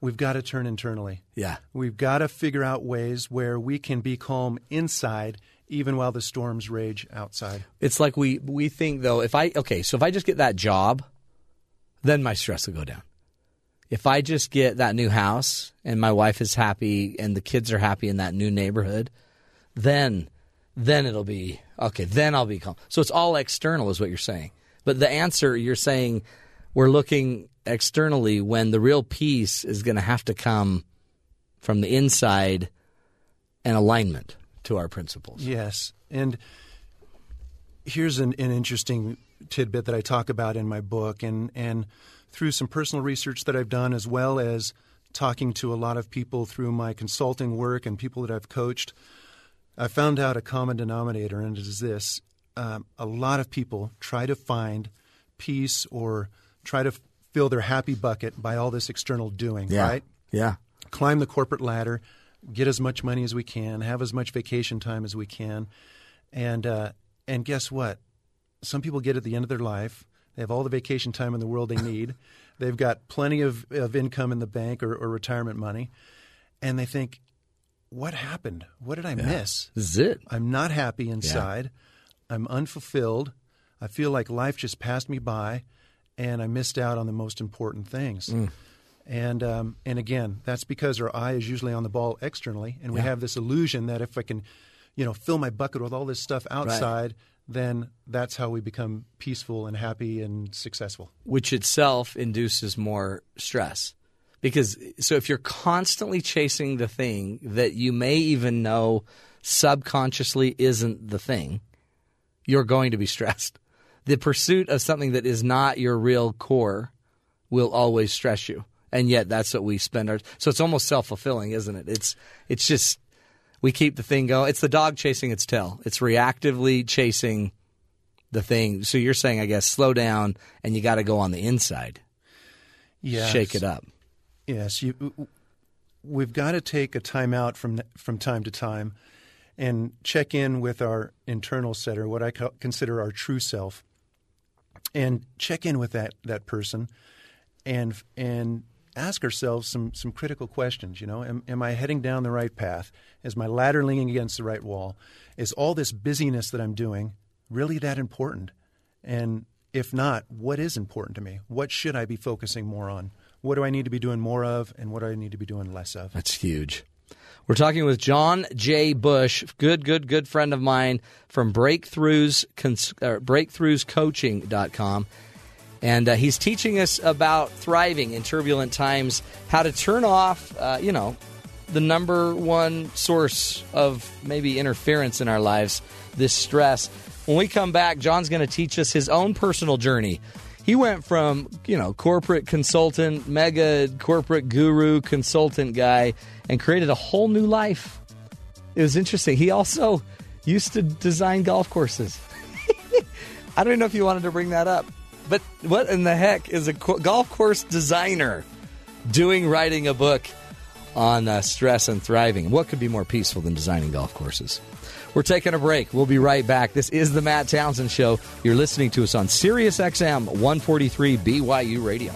We've got to turn internally. Yeah. We've got to figure out ways where we can be calm inside even while the storms rage outside. It's like we we think though. If I okay, so if I just get that job, then my stress will go down. If I just get that new house and my wife is happy and the kids are happy in that new neighborhood, then then it'll be okay. Then I'll be calm. So it's all external, is what you're saying. But the answer you're saying we're looking externally when the real peace is going to have to come from the inside and alignment to our principles. Yes. And here's an, an interesting tidbit that I talk about in my book and, and through some personal research that I've done as well as talking to a lot of people through my consulting work and people that I've coached, I found out a common denominator, and it is this. Um, a lot of people try to find peace or try to fill their happy bucket by all this external doing, right? Yeah. climb the corporate ladder, get as much money as we can, have as much vacation time as we can, and uh, and guess what? Some people get at the end of their life, they have all the vacation time in the world they *laughs* need, they've got plenty of, of income in the bank or, or retirement money, and they think, "What happened? What did I miss? This is it. I'm not happy inside. I'm unfulfilled. I feel like life just passed me by, and I missed out on the most important things." Mm. And um, and again, that's because our eye is usually on the ball externally, and we have this illusion that if I can, you know, fill my bucket with all this stuff outside, then that's how we become peaceful and happy and successful. which itself induces more stress. Because so if you're constantly chasing the thing that you may even know subconsciously isn't the thing, you're going to be stressed. The pursuit of something that is not your real core will always stress you. And yet that's what we spend our so it's almost self fulfilling, isn't it? It's it's just we keep the thing going. It's the dog chasing its tail. It's reactively chasing the thing. So you're saying, I guess, slow down and you got to go on the inside, Yes. shake it up. Yes, you, we've got to take a time out from from time to time and check in with our internal setter, what I consider our true self, and check in with that that person, and and ask ourselves some some critical questions. You know, am, am I heading down the right path? Is my ladder leaning against the right wall? Is all this busyness that I'm doing really that important? And if not, what is important to me? What should I be focusing more on? What do I need to be doing more of, and what do I need to be doing less of? That's huge. We're talking with John J. Bush, good, good, good friend of mine from Breakthroughs, Cons- uh, BreakthroughsCoaching.com. And uh, he's teaching us about thriving in turbulent times, how to turn off, uh, you know, the number one source of maybe interference in our lives, this stress. When we come back, John's going to teach us his own personal journey. He went from, you know, corporate consultant, mega corporate guru consultant guy, and created a whole new life. It was interesting. He also used to design golf courses. *laughs* I don't know if you wanted to bring that up. but what in the heck is a co- golf course designer doing writing a book on uh, stress and thriving? What could be more peaceful than designing golf courses? We're taking a break. We'll be right back. This is the Matt Townsend Show. You're listening to us on Sirius XM 143 BYU Radio.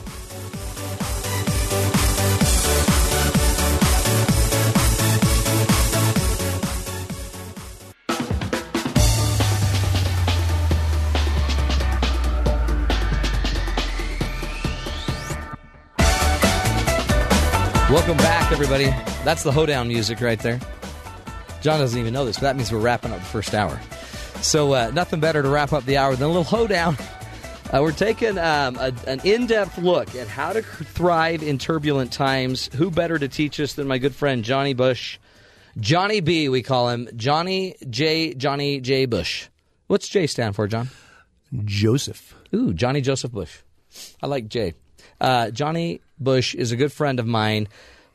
Welcome back, everybody. That's the hoedown music right there. John doesn't even know this, but that means we're wrapping up the first hour. So, uh, nothing better to wrap up the hour than a little *laughs* hoedown. Uh, we're taking um, a, an in depth look at how to thrive in turbulent times. Who better to teach us than my good friend Johnny Bush? Johnny B, we call him. Johnny J. Johnny J. Bush. What's J stand for, John? Joseph. Ooh, Johnny Joseph Bush. I like J. Uh, Johnny Bush is a good friend of mine.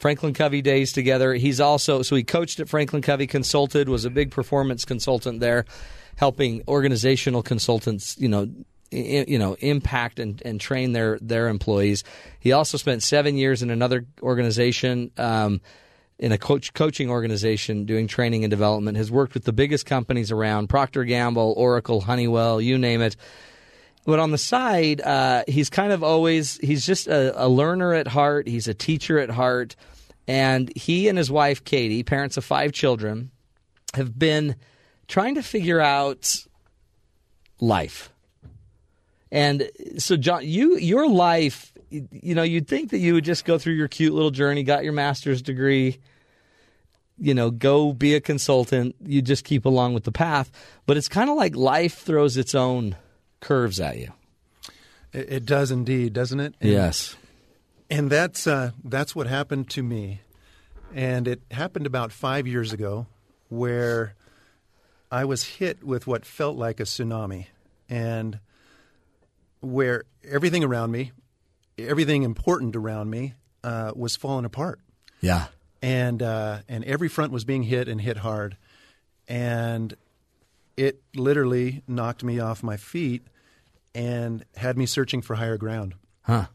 Franklin Covey days together. He's also so he coached at Franklin Covey, consulted, was a big performance consultant there, helping organizational consultants, you know, I, you know, impact and, and train their their employees. He also spent seven years in another organization. Um, in a coach coaching organization doing training and development has worked with the biggest companies around procter gamble oracle honeywell you name it but on the side, uh, he's kind of always he's just a, a, learner at heart. He's a teacher at heart, and he and his wife Katie, parents of five children, have been trying to figure out life. And so, John, you your life, you know, you'd think that you would just go through your cute little journey, got your master's degree, you know, go be a consultant. You just keep along with the path, but it's kind of like life throws its own curves at you. It, does indeed, doesn't it? And, yes. And that's uh, that's what happened to me, and it happened about five years ago, where I was hit with what felt like a tsunami, and where everything around me, everything important around me, uh, was falling apart. Yeah. And uh, and every front was being hit and hit hard, and it literally knocked me off my feet and had me searching for higher ground. Huh.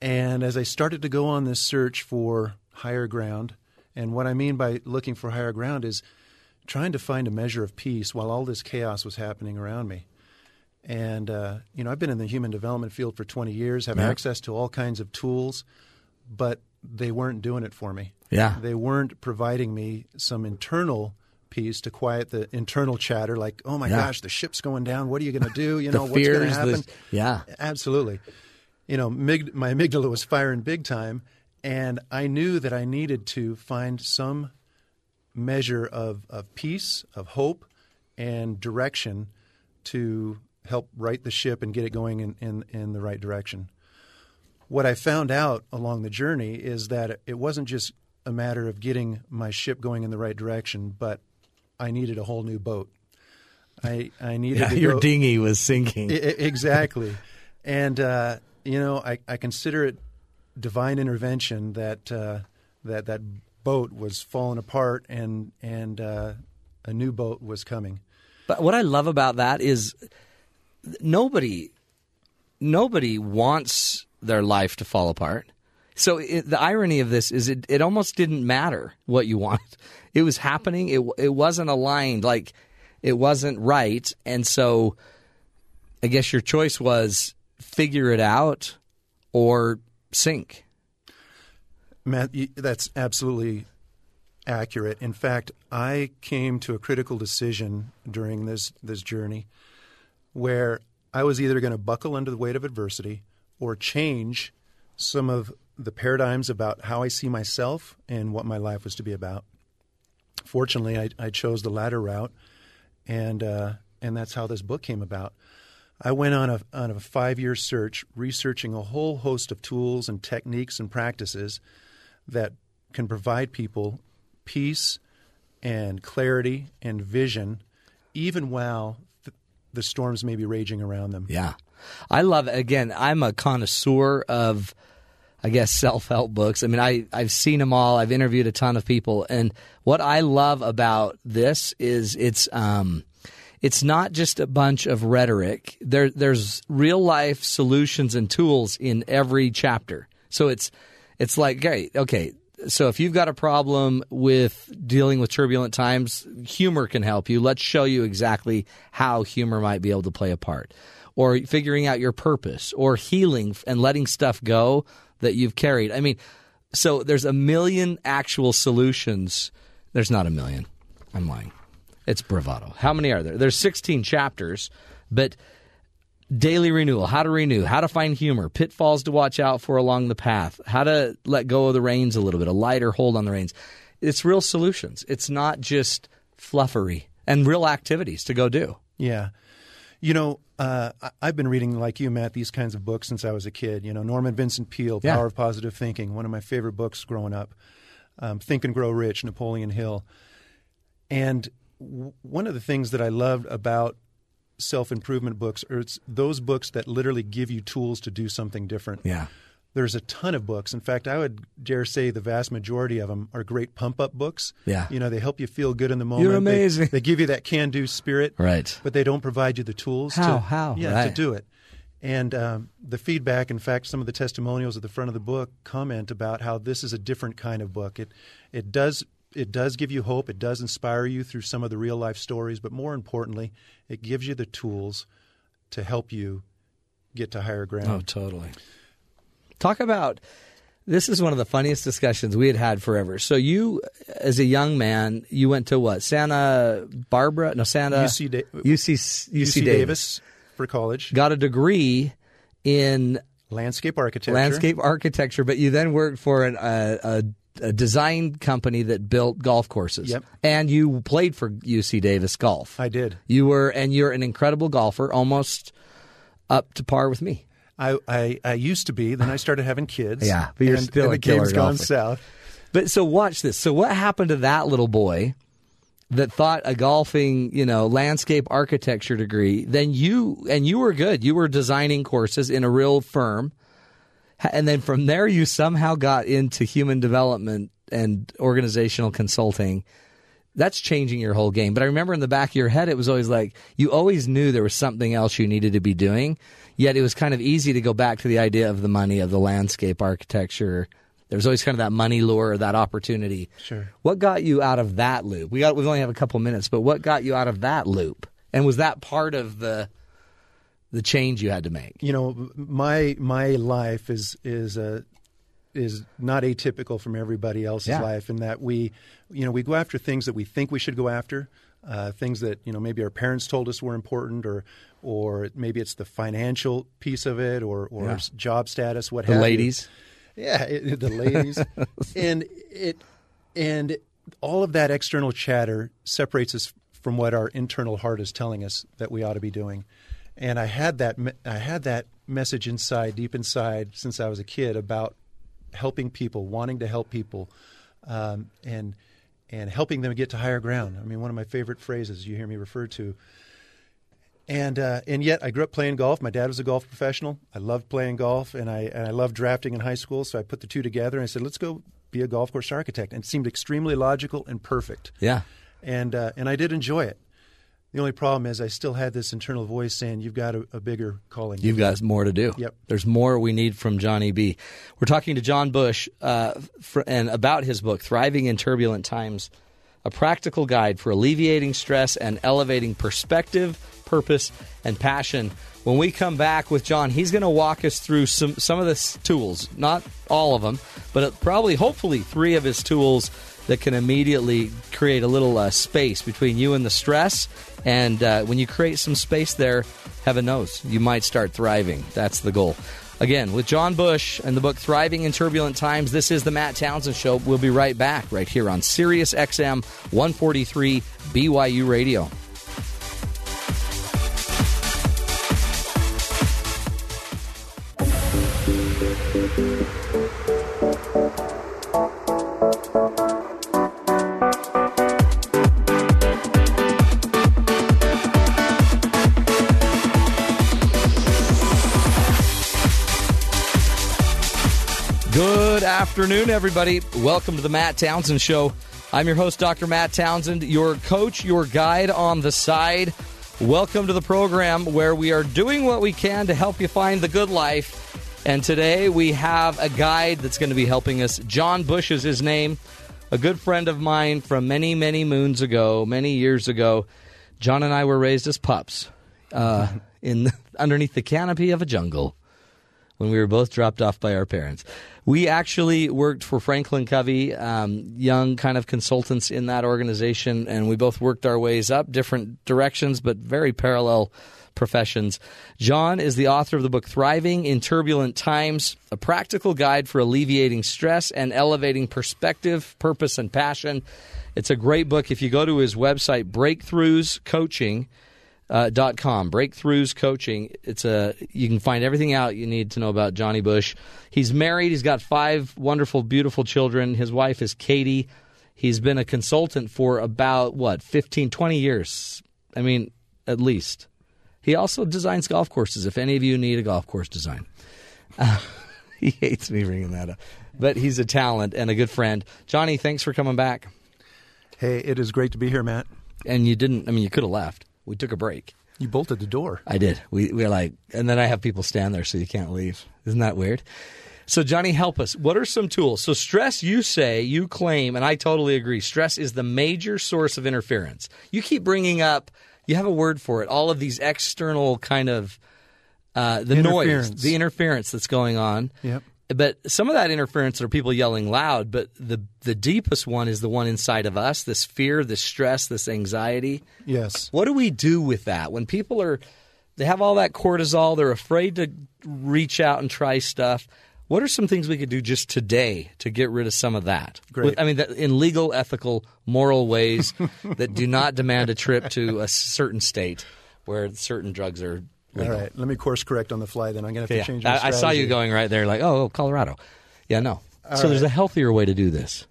And as I started to go on this search for higher ground, and what I mean by looking for higher ground is trying to find a measure of peace while all this chaos was happening around me. And, uh, you know, I've been in the human development field for 20 years, have access to all kinds of tools, but they weren't doing it for me. Yeah. They weren't providing me some internal peace to quiet the internal chatter like oh my yeah. gosh the ship's going down what are you going to do you *laughs* know what's going to happen the, yeah absolutely you know mig- my amygdala was firing big time and i knew that i needed to find some measure of, of peace of hope and direction to help right the ship and get it going in, in, in the right direction what i found out along the journey is that it wasn't just a matter of getting my ship going in the right direction, but I needed a whole new boat. I I needed yeah, your go, dinghy was sinking. I, exactly, and uh, you know I, I consider it divine intervention that uh, that that boat was falling apart and and uh, a new boat was coming. But what I love about that is nobody nobody wants their life to fall apart. So it, the irony of this is it, it almost didn't matter what you *laughs* wanted. It was happening. It it wasn't aligned. Like it wasn't right. And so I guess your choice was figure it out or sink. Matt, that's absolutely accurate. In fact, I came to a critical decision during this this journey where I was either going to buckle under the weight of adversity or change some of the paradigms about how I see myself and what my life was to be about. Fortunately, I, I chose the latter route, and uh, and that's how this book came about. I went on a on a five year search, researching a whole host of tools and techniques and practices that can provide people peace and clarity and vision, even while th- the storms may be raging around them. Yeah, I love it. Again, I'm a connoisseur of I guess self help books. I mean, I I've seen them all. I've interviewed a ton of people, and what I love about this is it's um, it's not just a bunch of rhetoric. There, there's real life solutions and tools in every chapter. So it's, it's like, okay, okay. So if you've got a problem with dealing with turbulent times, humor can help you. Let's show you exactly how humor might be able to play a part, or figuring out your purpose, or healing and letting stuff go that you've carried. I mean, so there's a million actual solutions. There's not a million. I'm lying. It's bravado. How many are there? There's 16 chapters, but daily renewal, how to renew, how to find humor, pitfalls to watch out for along the path, how to let go of the reins a little bit, a lighter hold on the reins. It's real solutions. It's not just fluffery and real activities to go do. Yeah. You know, uh, I've been reading, like you, Matt, these kinds of books since I was a kid. You know, Norman Vincent Peale, Yeah. Power of Positive Thinking, one of my favorite books growing up. Um, Think and Grow Rich, Napoleon Hill. And w- one of the things that I loved about self improvement books are it's those books that literally give you tools to do something different. Yeah. There's a ton of books. In fact, I would dare say the vast majority of them are great pump up books. Yeah. You know, they help you feel good in the moment. They- amazing. They, give you that can do spirit. Right. But they don't provide you the tools How? to How? yeah to do it. And um, the feedback, in fact, some of the testimonials at the front of the book comment about how this is a different kind of book. It it does it does give you hope. It does inspire you through some of the real life stories, but more importantly, it gives you the tools to help you get to higher ground. Oh, totally. Talk about this is one of the funniest discussions we had had forever. So you, as a young man, you went to what? Santa Barbara? No, Santa UC Da- UC UC, UC Davis. Davis for college, Got a degree in landscape architecture. landscape architecture, but you then worked for an, a, a, a design company that built golf courses. Yep. And you played for UC Davis Golf. I did. You were, and you're an incredible golfer, almost up to par with me. I, I, I used to be. Then I started having kids. Yeah, but you're and, still and a the game's gone golfer. south. But so watch this. So what happened to that little boy that thought a golfing, you know, landscape architecture degree? Then you and you were good. You were designing courses in a real firm. And then from there you somehow got into human development and organizational consulting. That's changing your whole game. But I remember in the back of your head it was always like you always knew there was something else you needed to be doing. Yet it was kind of easy to go back to the idea of the money of the landscape architecture. There was always kind of that money lure, or that opportunity. Sure. What got you out of that loop? We got we only have a couple minutes, but what got you out of that loop? And was that part of the the change you had to make? You know, my my life is is uh, is not atypical from everybody else's Yeah. life in that we, you know, we go after things that we think we should go after, uh, things that you know maybe our parents told us were important, or or maybe it's the financial piece of it, or or Yeah. job status, what The have you. ladies. Yeah, it, the ladies, *laughs* and it and all of that external chatter separates us from what our internal heart is telling us that we ought to be doing. And I had that I had that message inside, deep inside, since I was a kid about helping people, wanting to help people, um, and and helping them get to higher ground. I mean, one of my favorite phrases you hear me refer to. And uh, and yet I grew up playing golf. My dad was a golf professional. I loved playing golf, and I and I loved drafting in high school. So I put the two together and I said, let's go be a golf course architect. And it seemed extremely logical and perfect. Yeah. And uh, and I did enjoy it. The only problem is I still had this internal voice saying, "You've got a, a bigger calling." You've got more to do. Yep. There's more we need from Johnny B. We're talking to John Bush uh, fr- and about his book, Thriving in Turbulent Times, a practical guide for alleviating stress and elevating perspective, purpose, and passion. When we come back with John, he's going to walk us through some, some of the tools, not all of them, but probably, hopefully, three of his tools that can immediately create a little uh, space between you and the stress. And uh, when you create some space there, heaven knows, you might start thriving. That's the goal. Again, with John Bush and the book Thriving in Turbulent Times, this is the Matt Townsend Show. We'll be right back right here on Sirius XM 143 BYU Radio. Good afternoon, everybody. Welcome to the Matt Townsend Show. I'm your host, Dr. Matt Townsend, your coach, your guide on the side. Welcome to the program where we are doing what we can to help you find the good life. And today we have a guide that's going to be helping us. John Bush is his name, a good friend of mine from many, many moons ago, many years ago. John and I were raised as pups uh, *laughs* in underneath the canopy of a jungle when we were both dropped off by our parents. We actually worked for Franklin Covey, um, young kind of consultants in that organization, and we both worked our ways up different directions, but very parallel professions. John is the author of the book Thriving in Turbulent Times, a practical guide for alleviating stress and elevating perspective, purpose, and passion. It's a great book. If you go to his website, Breakthroughs Coaching, uh, dot com. Breakthroughs coaching. It's a you can find everything out you need to know about johnny bush. He's married. He's got five wonderful beautiful children. His wife is katie. He's been a consultant for about what 15 20 years. I mean at least. He also designs golf courses if any of you need a golf course design. Uh, *laughs* he hates me bringing that up but he's a talent and a good friend. Johnny thanks for coming back. Hey, it is great to be here, Matt. and you didn't i mean you could have left we took a break You bolted the door. I did. We we are like, and then I have people stand there so you can't leave. Isn't that weird? So Johnny, help us. What are some tools? So stress, you say, you claim, and I totally agree. Stress is the major source of interference. You keep bringing up. You have a word for it. All of these external kind of uh, the noise, the interference that's going on. Yep. But some of that interference are people yelling loud. But the the deepest one is the one inside of us. This fear, this stress, this anxiety. Yes. What do we do with that when people are they have all that cortisol, they're afraid to reach out and try stuff. What are some things we could do just today to get rid of some of that? Great. With- I mean, in legal, ethical, moral ways *laughs* that do not demand a trip to a certain state where certain drugs are All right. Let me course correct on the fly. Then I'm going to have Yeah. to change. My I, I saw you going right there, like, oh, Colorado. Yeah, no. so there's a healthier way to do this.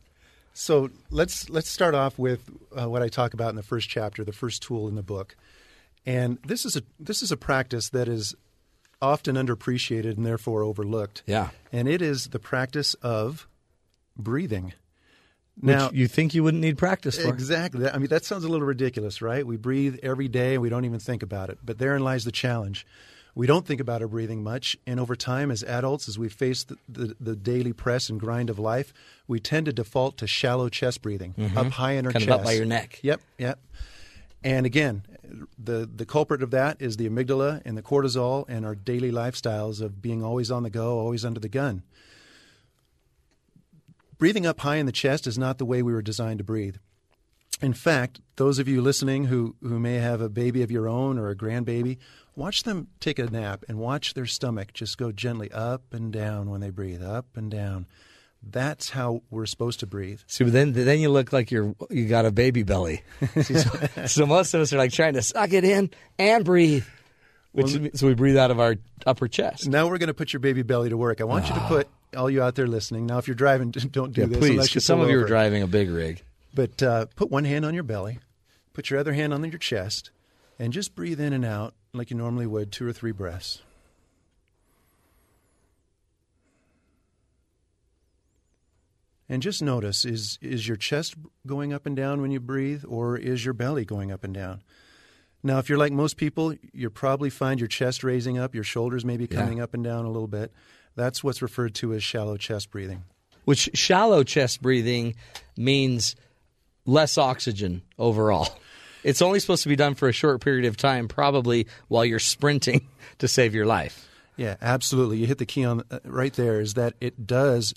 So let's let's start off with uh, what I talk about in the first chapter, the first tool in the book, and this is a this is a practice that is often underappreciated and therefore overlooked. Yeah. and it is the practice of breathing. Which Now, you think you wouldn't need practice for. Exactly. I mean, that sounds a little ridiculous, right? We breathe every day and we don't even think about it. But therein lies the challenge. We don't think about our breathing much. And over time, as adults, as we face the, the, the daily press and grind of life, we tend to default to shallow chest breathing, mm-hmm. up high in our Kind chest. up by your neck. Yep, yep. And again, the, the culprit of that is the amygdala and the cortisol and our daily lifestyles of being always on the go, always under the gun. Breathing up high in the chest is not the way we were designed to breathe. In fact, those of you listening who, who may have a baby of your own or a grandbaby, watch them take a nap and watch their stomach just go gently up and down when they breathe, up and down. That's how we're supposed to breathe. See, but then then you look like you're you got a baby belly. *laughs* so, so most of us are like trying to suck it in and breathe. Which so we breathe out of our upper chest. Now we're going to put your baby belly to work. I want you to ah. put all you out there listening. Now, if you're driving, *laughs* don't do Yeah, this please, you some of you are driving a big rig. But uh, put one hand on your belly, put your other hand on your chest, and just breathe in and out like you normally would, two or three breaths. And just notice is is your chest going up and down when you breathe, or is your belly going up and down? Now, if you're like most people, you'll probably find your chest raising up, your shoulders maybe Yeah. coming up and down a little bit. That's what's referred to as shallow chest breathing. Which shallow chest breathing means less oxygen overall. It's only supposed to be done for a short period of time, probably while you're sprinting *laughs* to save your life. Yeah, absolutely. You hit the key on uh, right there. Is that it does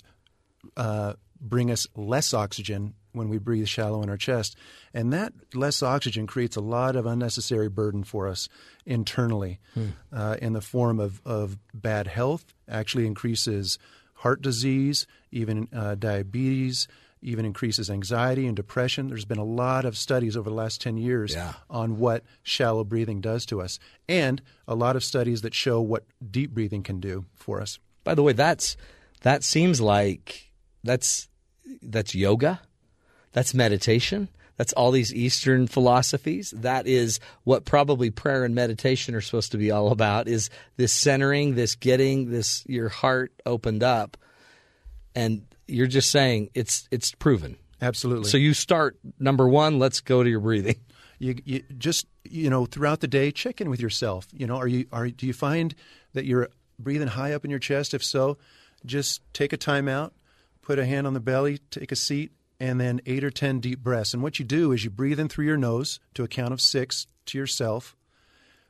uh, bring us less oxygen when we breathe shallow in our chest, and that less oxygen creates a lot of unnecessary burden for us internally, uh, in the form of of bad health. Actually, increases heart disease, even uh, diabetes. Even increases anxiety and depression. There's been a lot of studies over the last 10 years Yeah. on what shallow breathing does to us, and a lot of studies that show what deep breathing can do for us. By the way, that's that seems like that's that's yoga, that's meditation, that's all these Eastern philosophies. That is what probably prayer and meditation are supposed to be all about. Is this centering, this getting this your heart opened up, and you're just saying it's it's proven. Absolutely. So you start number one. Let's go to your breathing. You, you just you know throughout the day, check in with yourself. You know, are you are do you find that you're breathing high up in your chest? If so, just take a time out, put a hand on the belly, take a seat, and then eight or ten deep breaths. And what you do is you breathe in through your nose to a count of six to yourself,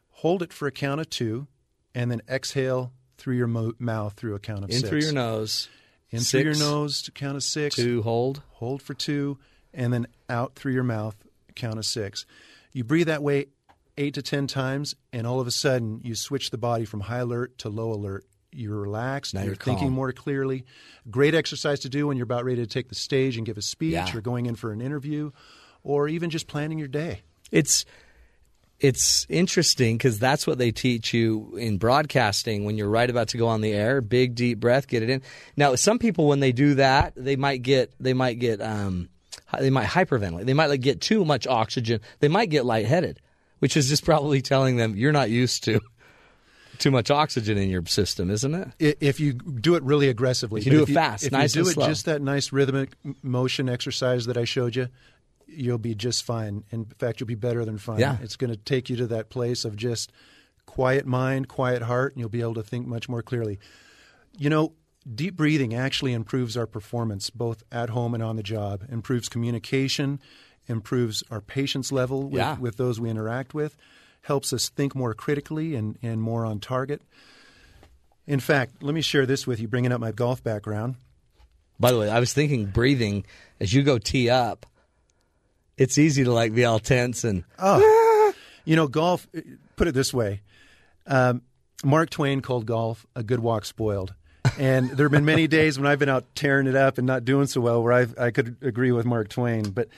hold it for a count of two, and then exhale through your mo- mouth through a count of In six. through your nose. In six, through your nose to count of six. Two, hold. Hold for two, and then out through your mouth, count of six. You breathe that way eight to ten times, and all of a sudden you switch the body from high alert to low alert. You're relaxed. Now you're, you're thinking calm. more clearly. Great exercise to do when you're about ready to take the stage and give a speech, Yeah. or going in for an interview, or even just planning your day. It's it's interesting because that's what they teach you in broadcasting when you're right about to go on the air. Big deep breath, get it in. Now, some people when they do that, they might get they might get um, they might hyperventilate. They might like get too much oxygen. They might get lightheaded, which is just probably telling them you're not used to too much oxygen in your system, isn't it? If you do it really aggressively, If you But do it fast, if nice you do it slow. just that nice rhythmic motion exercise that I showed you, you'll be just fine. In fact, you'll be better than fine. Yeah. It's going to take you to that place of just quiet mind, quiet heart, and you'll be able to think much more clearly. You know, deep breathing actually improves our performance both at home and on the job, improves communication, improves our patience level with, Yeah. with those we interact with, helps us think more critically and, and more on target. In fact, let me share this with you, bringing up my golf background. By the way, I was thinking breathing as you go tee up. It's easy to like be all tense and Oh, *laughs* You know, golf, put it this way um, Mark Twain called golf a good walk spoiled. And there have been many *laughs* days when I've been out tearing it up and not doing so well where I've, I could agree with Mark Twain. But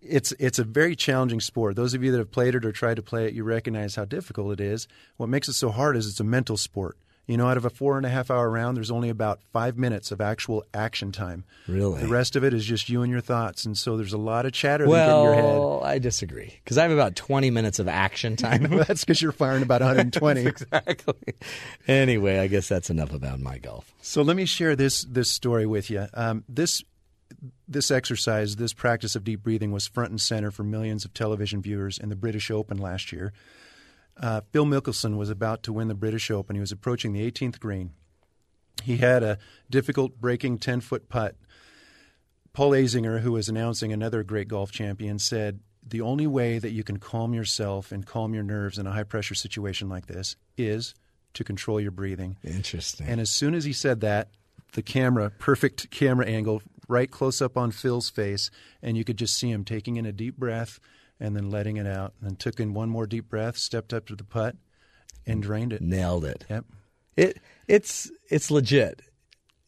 it's, it's a very challenging sport. Those of you that have played it or tried to play it, you recognize how difficult it is. What makes it so hard is it's a mental sport. You know, out of a four and a half hour round, there's only about five minutes of actual action time. Really? The rest of it is just you and your thoughts. And so there's a lot of chatter get in your head. Well, I disagree because I have about 20 minutes of action *laughs* time. *laughs* That's because you're firing about 120. *laughs* exactly. Anyway, I guess that's enough about my golf. So let me share this this story with you. Um, this this exercise, this practice of deep breathing, was front and center for millions of television viewers in the British Open last year. Uh, Phil Mickelson was about to win the British Open. He was approaching the 18th green. He had a difficult breaking 10 foot putt. Paul Azinger, who was announcing another great golf champion, said, The only way that you can calm yourself and calm your nerves in a high pressure situation like this is to control your breathing. Interesting. And as soon as he said that, the camera, perfect camera angle, right close up on Phil's face, and you could just see him taking in a deep breath and then letting it out. And then took in one more deep breath, stepped up to the putt, and drained it. Nailed it. Yep. It it's it's legit.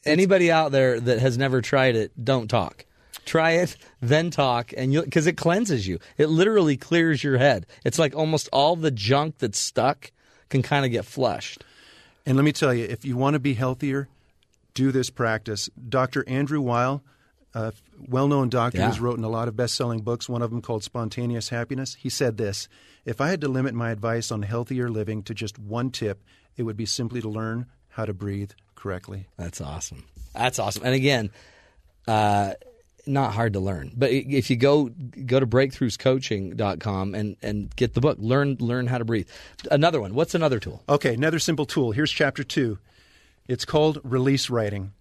Anybody out there that has never tried it, don't talk. Try it, then talk, and you because it cleanses you. It literally clears your head. It's like almost all the junk that's stuck can kind of get flushed. And let me tell you, if you want to be healthier, do this practice. Dr. Andrew Weil, a well known doctor Yeah. who's written a lot of best selling books, one of them called Spontaneous Happiness, he said this If I had to limit my advice on healthier living to just one tip, it would be simply to learn how to breathe correctly. That's awesome. That's awesome. And again, uh, not hard to learn. But if you go go to breakthroughscoaching.com and and get the book, learn learn how to breathe. Another one. What's another tool? Okay, another simple tool. Here's chapter two. It's called release writing.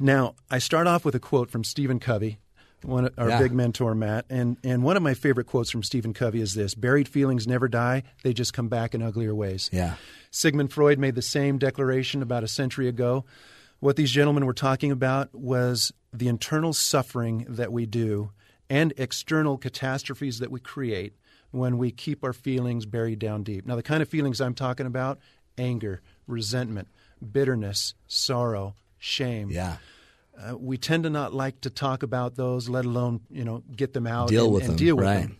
Now, I start off with a quote from Stephen Covey, one of our Yeah. big mentor, Matt. And, and one of my favorite quotes from Stephen Covey is this Buried feelings never die, they just come back in uglier ways. Yeah. Sigmund Freud made the same declaration about a century ago. What these gentlemen were talking about was the internal suffering that we do and external catastrophes that we create when we keep our feelings buried down deep. Now, the kind of feelings I'm talking about anger, resentment, bitterness, sorrow, shame. Yeah. Uh, we tend to not like to talk about those, let alone you know get them out Deal and, with and them, deal with right. them.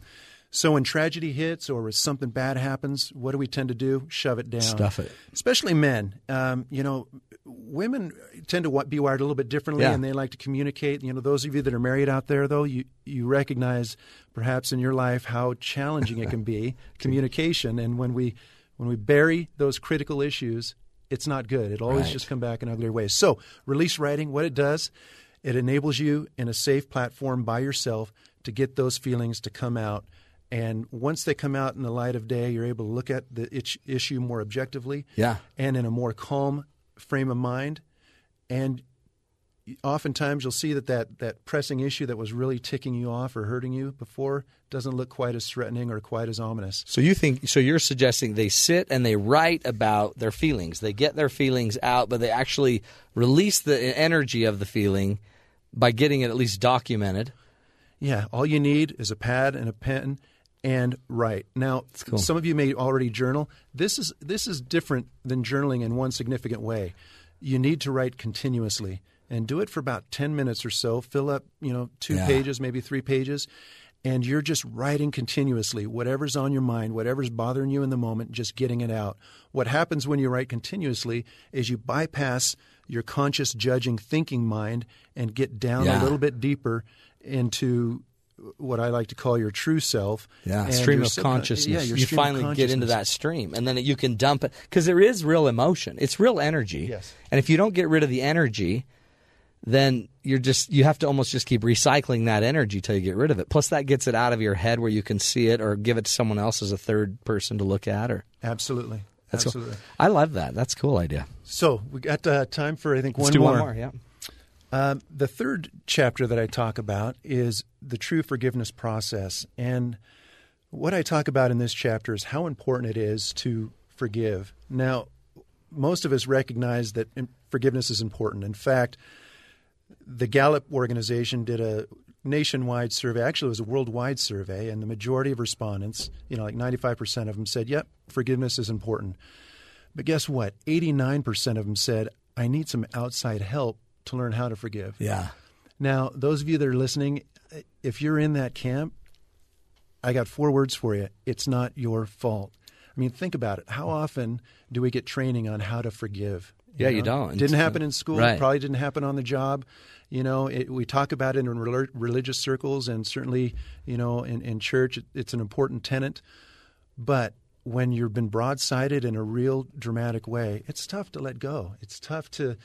So when tragedy hits or something bad happens, what do we tend to do? Shove it down. Stuff it. Especially men. Um, you know, women tend to be wired a little bit differently, Yeah. and they like to communicate. You know, those of you that are married out there, though, you you recognize perhaps in your life how challenging it can be *laughs* communication, and when we when we bury those critical issues, it's not good. It always Right. just come back in uglier ways. So, release writing, what it does, it enables you in a safe platform by yourself to get those feelings to come out And once they come out in the light of day, you're able to look at the itch, issue more objectively Yeah. and in a more calm frame of mind. And oftentimes you'll see that, that that pressing issue that was really ticking you off or hurting you before doesn't look quite as threatening or quite as ominous. So you think so you're suggesting they sit and they write about their feelings. They get their feelings out, but they actually release the energy of the feeling by getting it at least documented. Yeah, all you need is a pad and a pen and write. Now, cool. some of you may already journal. This is this is different than journaling in one significant way. You need to write continuously and do it for about 10 minutes or so. Fill up, you know, 2 Yeah. pages, maybe 3 pages, and you're just writing continuously. Whatever's on your mind, whatever's bothering you in the moment, just getting it out. What happens when you write continuously is you bypass your conscious judging thinking mind and get down Yeah. a little bit deeper into what I like to call your true self. Yeah, and stream of consciousness. Yeah, your you stream of finally get into that stream, and then you can dump it because there is real emotion. It's real energy. Yes. And if you don't get rid of the energy, then you're just you have to almost just keep recycling that energy till you get rid of it. Plus, that gets it out of your head where you can see it or give it to someone else as a third person to look at. Or Absolutely. that's cool. Absolutely. I love that. That's a cool idea. So we got uh, time for I think Let's one do more. one more. Yeah. Um, the third chapter that I talk about is the true forgiveness process. And what I talk about in this chapter is how important it is to forgive. Now, most of us recognize that forgiveness is important. In fact, the Gallup organization did a nationwide survey. Actually, it was a worldwide survey, and the majority of respondents, you know, like 95% of them said, yep, forgiveness is important. But guess what? 89% of them said, I need some outside help to learn how to forgive. Yeah. Now, those of you that are listening, if you're in that camp, I got four words for you. It's not your fault. I mean, think about it. How often do we get training on how to forgive? Yeah, you don't. Didn't happen in school. Right. Probably didn't happen on the job. You know, it, we talk about it in rel- religious circles, and certainly, you know, in, in church, it, it's an important tenet. But when you've been broadsided in a real dramatic way, it's tough to let go. It's tough to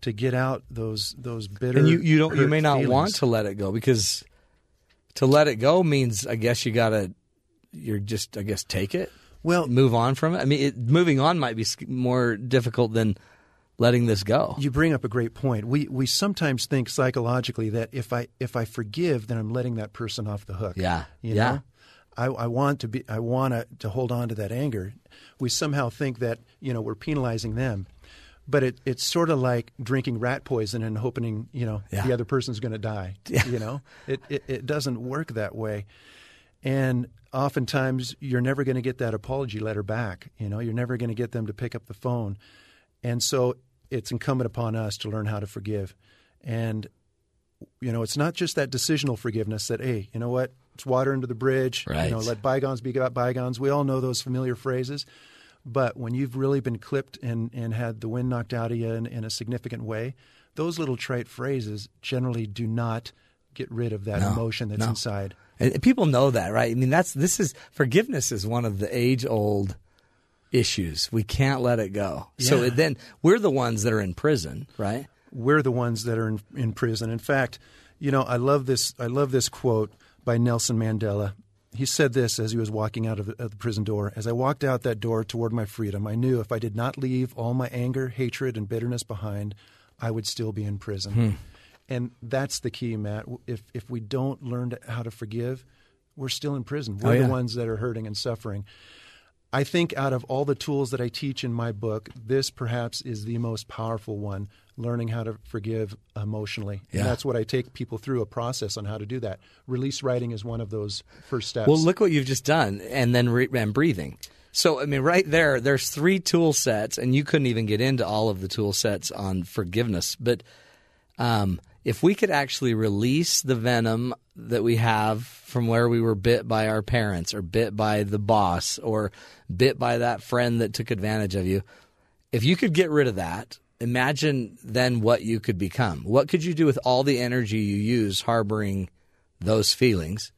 to get out those those bitter. and you, you don't you may not feelings. want to let it go because to let it go means I guess you gotta you're just I guess take it Well, move on from it. I mean, it, moving on might be more difficult than letting this go. You bring up a great point. We we sometimes think psychologically that if I if I forgive, then I'm letting that person off the hook. Yeah. You Yeah. know? I, I want to be I want to, to hold on to that anger. We somehow think that, you know, we're penalizing them. But it, it's sort of like drinking rat poison and hoping, you know, Yeah. the other person's going to die. *laughs* Yeah. You know, it, it, it doesn't work that way. And oftentimes you're never going to get that apology letter back. You know, you're never going to get them to pick up the phone. And so it's incumbent upon us to learn how to forgive. And, you know, it's not just that decisional forgiveness that, hey, you know what? It's water under the bridge. You know, Right. let bygones be about bygones. We all know those familiar phrases. But when you've really been clipped and, and had the wind knocked out of you in, in a significant way, those little trite phrases generally do not get rid of that No, emotion that's no. inside. And people know that, right? I mean, that's this is forgiveness is one of the age old issues. We can't let it go. So then we're the ones that are in prison, right? we're the ones that are in, in prison. In fact, you know, I love this. I love this quote by Nelson Mandela. He said this as he was walking out of the, of the prison door. As I walked out that door toward my freedom, I knew if I did not leave all my anger, hatred, and bitterness behind, I would still be in prison. Hmm. And that's the key, Matt. If if we don't learn to, how to forgive, we're still in prison. We're Oh, yeah. the ones that are hurting and suffering. I think out of all the tools that I teach in my book, this perhaps is the most powerful one learning how to forgive emotionally. Yeah. And that's what I take people through a process on how to do that. Release writing is one of those first steps. Well, look what you've just done, and then re- and breathing. So, I mean, right there, there's three tool sets, and you couldn't even get into all of the tool sets on forgiveness. But um, if we could actually release the venom that we have from where we were bit by our parents, or bit by the boss, or bit by that friend that took advantage of you, if you could get rid of that, imagine then what you could become. What could you do with all the energy you use harboring those feelings?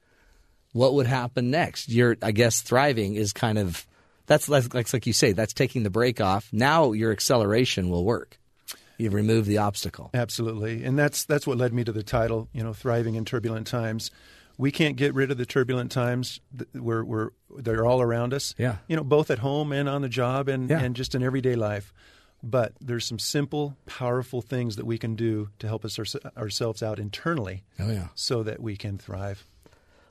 what would happen next? Your, I guess, thriving is kind of that's like like you say, that's taking the brake off. Now your acceleration will work. You've removed the obstacle. Absolutely, and that's that's what led me to the title. You know, thriving in turbulent times. we can't get rid of the turbulent times. We're, we're, they're all around us. Yeah. You know, both at home and on the job and, Yeah. and just in everyday life. But there's some simple, powerful things that we can do to help us ourse- ourselves out internally Oh yeah. so that we can thrive.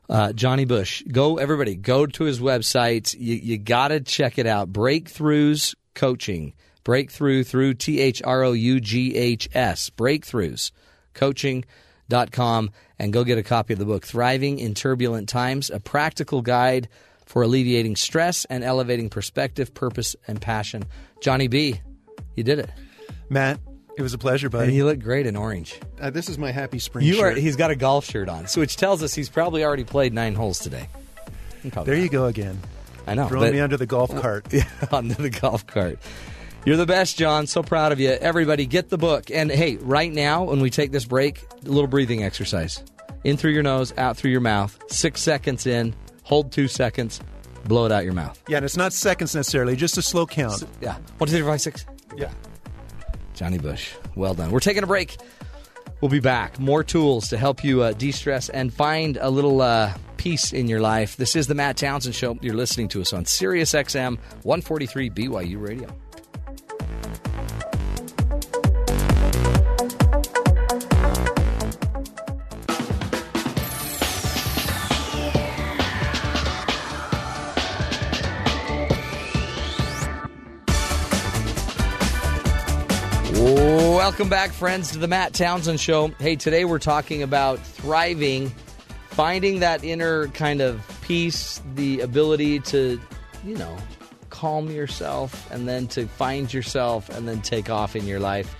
Uh, Johnny Bush. Go, everybody, go to his website. You, you got to check it out. Breakthroughs Coaching. Breakthrough through T H R O U G H S. Breakthroughs Coaching.com and go get a copy of the book, Thriving in Turbulent Times, a practical guide for alleviating stress and elevating perspective, purpose, and passion. Johnny B., you did it. Matt, it was a pleasure, buddy. And you look great in orange. Uh, this is my happy spring You are, he's got a golf shirt on, so which tells us he's probably already played nine holes today. There you go again. I know. Throwing but- me under the golf cart. *laughs* onto the golf cart. You're the best, John. So proud of you. Everybody, get the book. And hey, right now, when we take this break, a little breathing exercise. In through your nose, out through your mouth. Six seconds in, hold two seconds, blow it out your mouth. Yeah, and it's not seconds necessarily, just a slow count. Yeah. One, two, three, four, five, six. Yeah. Johnny Bush. Well done. We're taking a break. We'll be back. More tools to help you uh, de stress and find a little uh, peace in your life. This is the Matt Townsend Show. You're listening to us on Sirius XM 143 BYU Radio. Welcome back, friends, to the Matt Townsend Show. Hey, today we're talking about thriving, finding that inner kind of peace, the ability to, you know, calm yourself and then to find yourself and then take off in your life.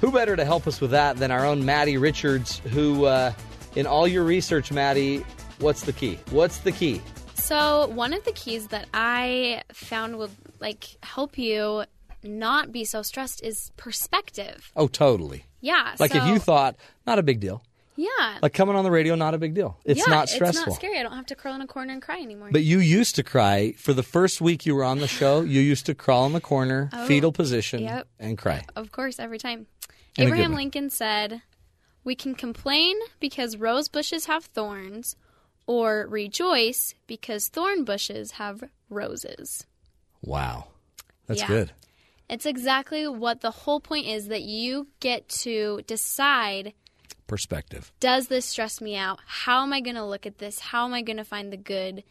Who better to help us with that than our own Maddie Richards, who, uh, in all your research, Maddie, what's the key? What's the key? So one of the keys that I found would like help you not be so stressed is perspective. Oh, totally. Yeah. Like if you thought, not a big deal. yeah, Like coming on the radio, not a big deal. It's yeah, not stressful. It's not scary. I don't have to curl in a corner and cry anymore. But you used to cry for the first week you were on the show. *sighs* You used to crawl in the corner, Oh, fetal position, yep. and cry. of course, every time. Abraham. Lincoln said, "We can complain because rose bushes have thorns, or rejoice because thorn bushes have roses." Wow, that's Yeah. good. It's exactly what the whole point is that you get to decide Perspective. does this stress me out? How am I going to look at this? How am I going to find the good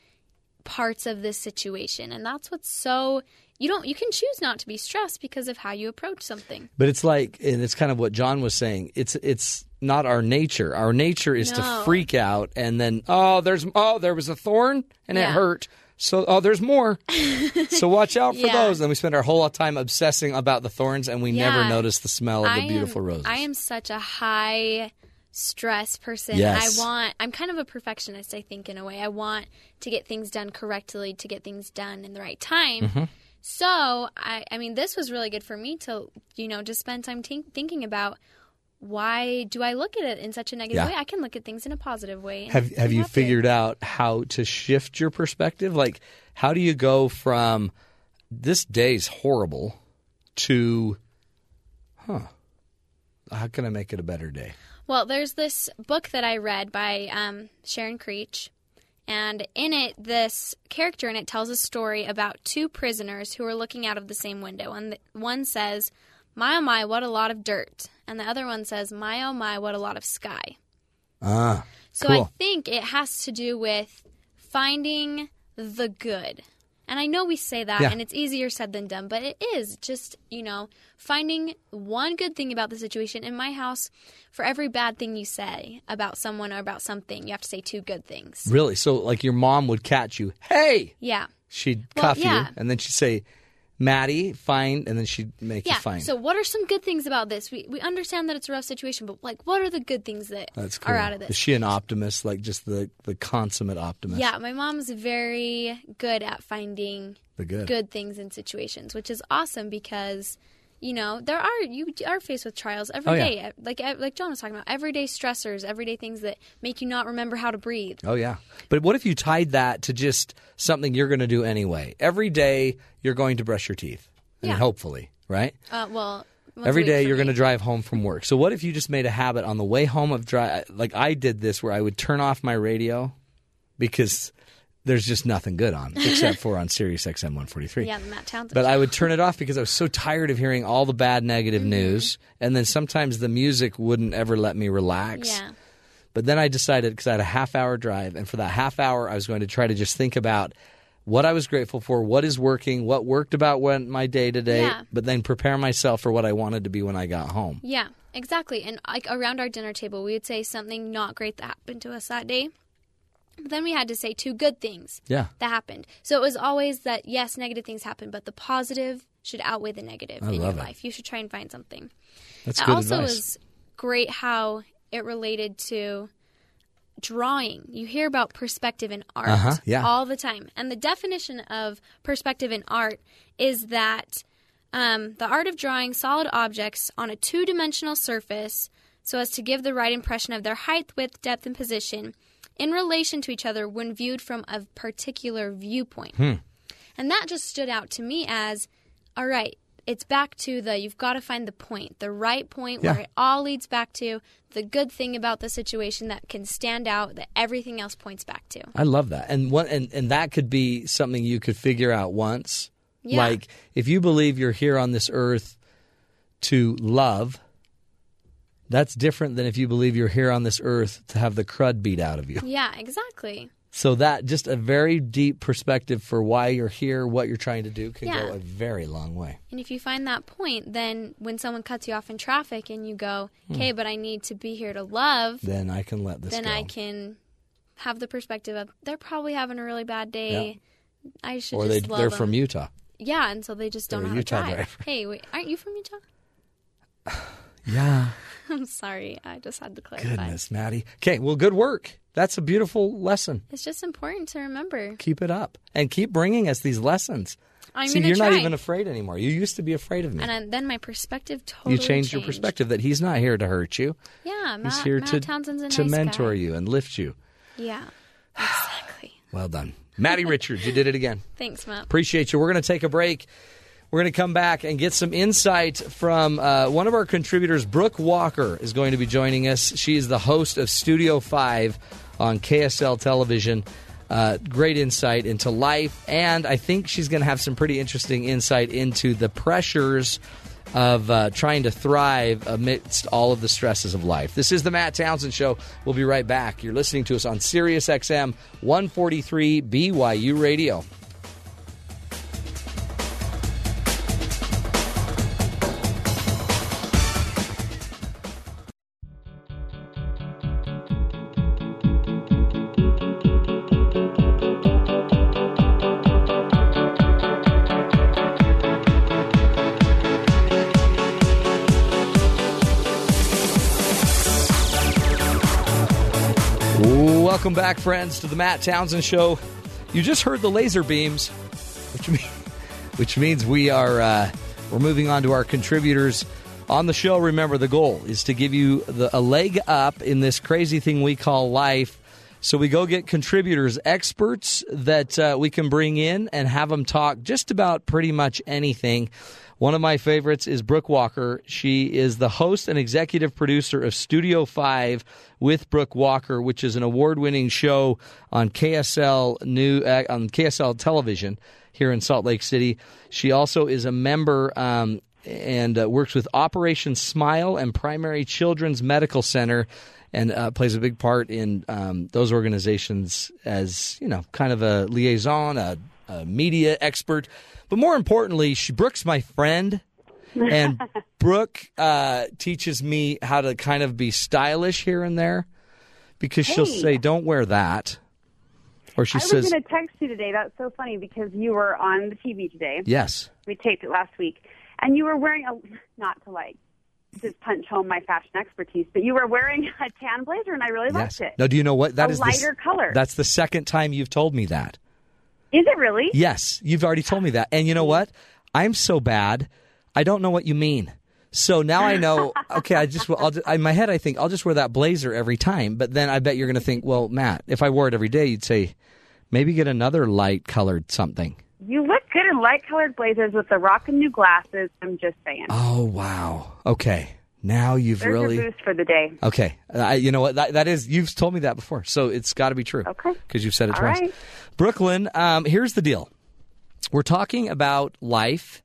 parts of this situation? And that's what's so you don't you can choose not to be stressed because of how you approach something. But it's like, and it's kind of what John was saying. It's it's not our nature. Our nature is to freak out and then oh, there's oh, there was a thorn and it hurt. So oh, there's more. *laughs* so watch out for Yeah. those. And we spend our whole time obsessing about the thorns, and we never notice the smell of the beautiful am, roses. I am such a high stress person. Yes. I want I'm kind of a perfectionist, I think, in a way. I want to get things done correctly, to get things done in the right time. Mm-hmm. So I I mean this was really good for me to you know just spend time think thinking about why do I look at it in such a negative Yeah. way? I can look at things in a positive way. Have Have you happy. figured out how to shift your perspective? Like, how do you go from this day's horrible to, huh? How can I make it a better day? Well, there's this book that I read by um, Sharon Creech, and in it, this character in it tells a story about two prisoners who are looking out of the same window. And one says, My oh my, what a lot of dirt. And the other one says, My oh my, what a lot of sky. Ah, So Cool. I think it has to do with finding the good. And I know we say that Yeah. and it's easier said than done, but it is just, you know, finding one good thing about the situation. In my house, for every bad thing you say about someone or about something, you have to say two good things. really? So, like, your mom would catch you. Hey, Yeah. she'd Well, cuff you, and then she'd say, "Maddie, fine," and then she'd make Yeah. you fine. So what are some good things about this? We we understand that it's a rough situation, but like what are the good things that cool. are out of this? Is she an optimist? Like, just the the consummate optimist? Yeah, my mom's very good at finding the good. good things in situations, which is awesome because you know there are you are faced with trials every Oh, yeah. Like like John was talking about, everyday stressors, everyday things that make you not remember how to breathe. Oh yeah. But what if you tied that to just something you're going to do anyway? Every day you're going to brush your teeth. I mean, hopefully, right? Uh, well, Every day you're going to drive home from work. So what if you just made a habit on the way home of drive? Like I did this, where I would turn off my radio because there's just nothing good on *laughs* except for on Sirius XM 143. Yeah, the Matt Townsend. But. I would turn it off because I was so tired of hearing all the bad negative Mm-hmm. news, and then sometimes the music wouldn't ever let me relax. Yeah. But then I decided because I had a half hour drive, and for that half hour, I was going to try to just think about what I was grateful for, what is working, what worked about when my day to day, Yeah. but then prepare myself for what I wanted to be when I got home. Yeah, exactly. And like around our dinner table, we would say something not great that happened to us that day. Then we had to say two good things Yeah. that happened. So it was always that yes, negative things happen, but the positive should outweigh the negative I in your it. life. You should try and find something. That's It good also advice. was great how it related to drawing. You hear about perspective in art Uh-huh, yeah. all the time. And the definition of perspective in art is that um, the art of drawing solid objects on a two dimensional surface so as to give the right impression of their height, width, depth, and position in relation to each other when viewed from a particular viewpoint. Hmm. And that just stood out to me as all right, it's back to the you've got to find the point, the right point Yeah. where it all leads back to the good thing about the situation that can stand out that everything else points back to. I love that. And what and, and that could be something you could figure out once. Yeah. Like if you believe you're here on this earth to love, that's different than if you believe you're here on this earth to have the crud beat out of you. Yeah, exactly. So that just a very deep perspective for why you're here, what you're trying to do can Yeah. go a very long way. And if you find that point, then when someone cuts you off in traffic and you go, hmm. "Okay, but I need to be here to love," Then I can let this then go. I can have the perspective of they're probably having a really bad day. I should or they just love Or they're them. from Utah. Yeah, and so they just don't They're know how Utah to drive. driver. Hey, wait, aren't you from Utah? *sighs* *laughs* Yeah. *laughs* I'm sorry, I just had to clarify. Goodness, Maddie. Okay, well good work. That's a beautiful lesson. It's just important to remember. Keep it up and keep bringing us these lessons. I'm See, you're try. not even afraid anymore. You used to be afraid of me. and then- then my perspective totally you changed your perspective that he's not here to hurt you. Yeah, Matt, He's here Matt to Townsend's a to nice mentor guy. you and lift you. Yeah, *sighs* exactly. Well done. Maddie Richards, you did it again. *laughs* Thanks, Matt. Appreciate you. We're going to take a break. We're going to come back and get some insight from uh, one of our contributors, Brooke Walker, is going to be joining us. She is the host of Studio 5 on KSL Television. Uh, great insight into life, and I think she's going to have some pretty interesting insight into the pressures of uh, trying to thrive amidst all of the stresses of life. This is the Matt Townsend Show. We'll be right back. You're listening to us on Sirius XM 143 BYU Radio. Back, friends, to the Matt Townsend Show. You just heard the laser beams, which mean, *laughs* which means we are uh, we're moving on to our contributors on the show. Remember, the goal is to give you the, a leg up in this crazy thing we call life. So we go get contributors, experts that uh, we can bring in and have them talk just about pretty much anything. One of my favorites is Brooke Walker. She is the host and executive producer of Studio 5 with Brooke Walker, which is an award-winning show on KSL new uh, on KSL television here in Salt Lake City. She also is a member um, and uh, works with Operation Smile and Primary Children's Medical Center and uh, plays a big part in um, those organizations as you know, kind of a liaison, a, a media expert. But more importantly, she Brooke's my friend, and *laughs* Brooke uh, teaches me how to kind of be stylish here and there because she'll say, "Don't wear that," or she says I was going to text you today. That's so funny because you were on the TV today. "Yes." We taped it last week, and you were wearing a not to like just punch home my fashion expertise, but you were wearing a tan blazer, and I really Yes. liked it. No, do you know what that A is? the lighter color. That's the second time you've told me that. Is it really? Yes, you've already told me that. And you know what? I'm so bad. I don't know what you mean. So now I know. *laughs* Okay, I just I'll, ju- in my head I think I'll just wear that blazer every time. But then I bet you're going to think, well, Matt, if I wore it every day, you'd say maybe get another light colored something. You look good in light colored blazers with the rockin' new glasses. I'm just saying. Oh wow. Okay. Now you've There's really boost for the day. Okay, I, you know what? That, that is you've told me that before, so it's got to be true. Okay. because you've said it All twice. right. Brooklyn, um, here's the deal: we're talking about life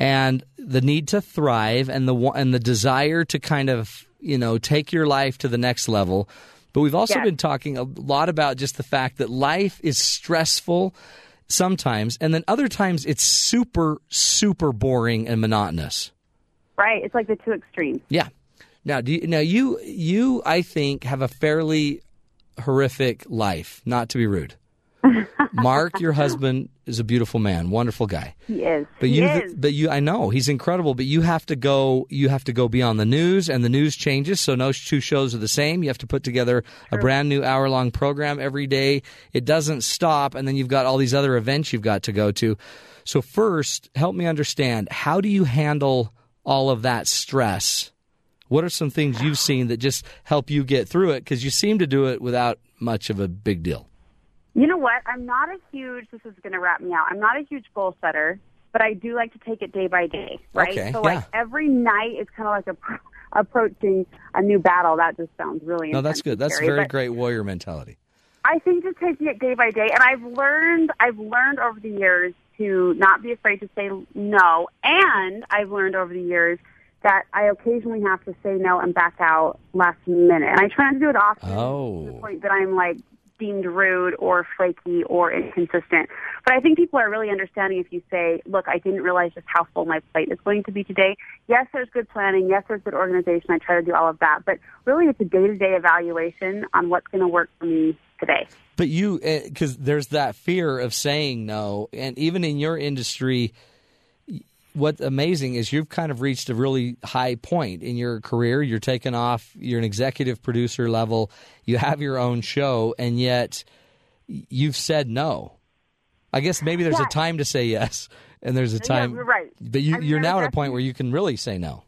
and the need to thrive, and the and the desire to kind of you know take your life to the next level. But we've also Yes. been talking a lot about just the fact that life is stressful sometimes, and then other times it's super super boring and monotonous. Right. It's like the two extremes. Yeah. Now, do you, now you you I think have a fairly horrific life. Not to be rude. *laughs* Mark, your husband, is a beautiful man, wonderful guy. He is. But he you, is. but you, I know he's incredible. But you have to go. You have to go beyond the news, and the news changes. So no two shows are the same. You have to put together a brand new hour long program every day. It doesn't stop, and then you've got all these other events you've got to go to. So first, help me understand how do you handle all of that stress? What are some things you've seen that just help you get through it? Because you seem to do it without much of a big deal. You know what? I'm not a huge. This is going to wrap me out. I'm not a huge goal setter, but I do like to take it day by day. Right. Okay, so yeah. like every night is kind of like a, approaching a new battle. That just sounds really. No, that's good. That's scary, very great warrior mentality. I think just taking it day by day, and I've learned. I've learned over the years to not be afraid to say no, and I've learned over the years that I occasionally have to say no and back out last minute, and I try not to do it often. Oh. To the point that I'm like deemed rude or flaky or inconsistent. But I think people are really understanding if you say, look, I didn't realize just how full my plate is going to be today. Yes, there's good planning. Yes, there's good organization. I try to do all of that. But really, it's a day to day evaluation on what's going to work for me today. But you, eh, because there's that fear of saying no, and even in your industry, what's amazing is you've kind of reached a really high point in your career. You're taking off. You're an executive producer level. You have your own show, and yet you've said no. I guess maybe there's Yeah. a time to say yes, and there's a time. you're right. But you, I mean, you're there's now at a point where you can really say no.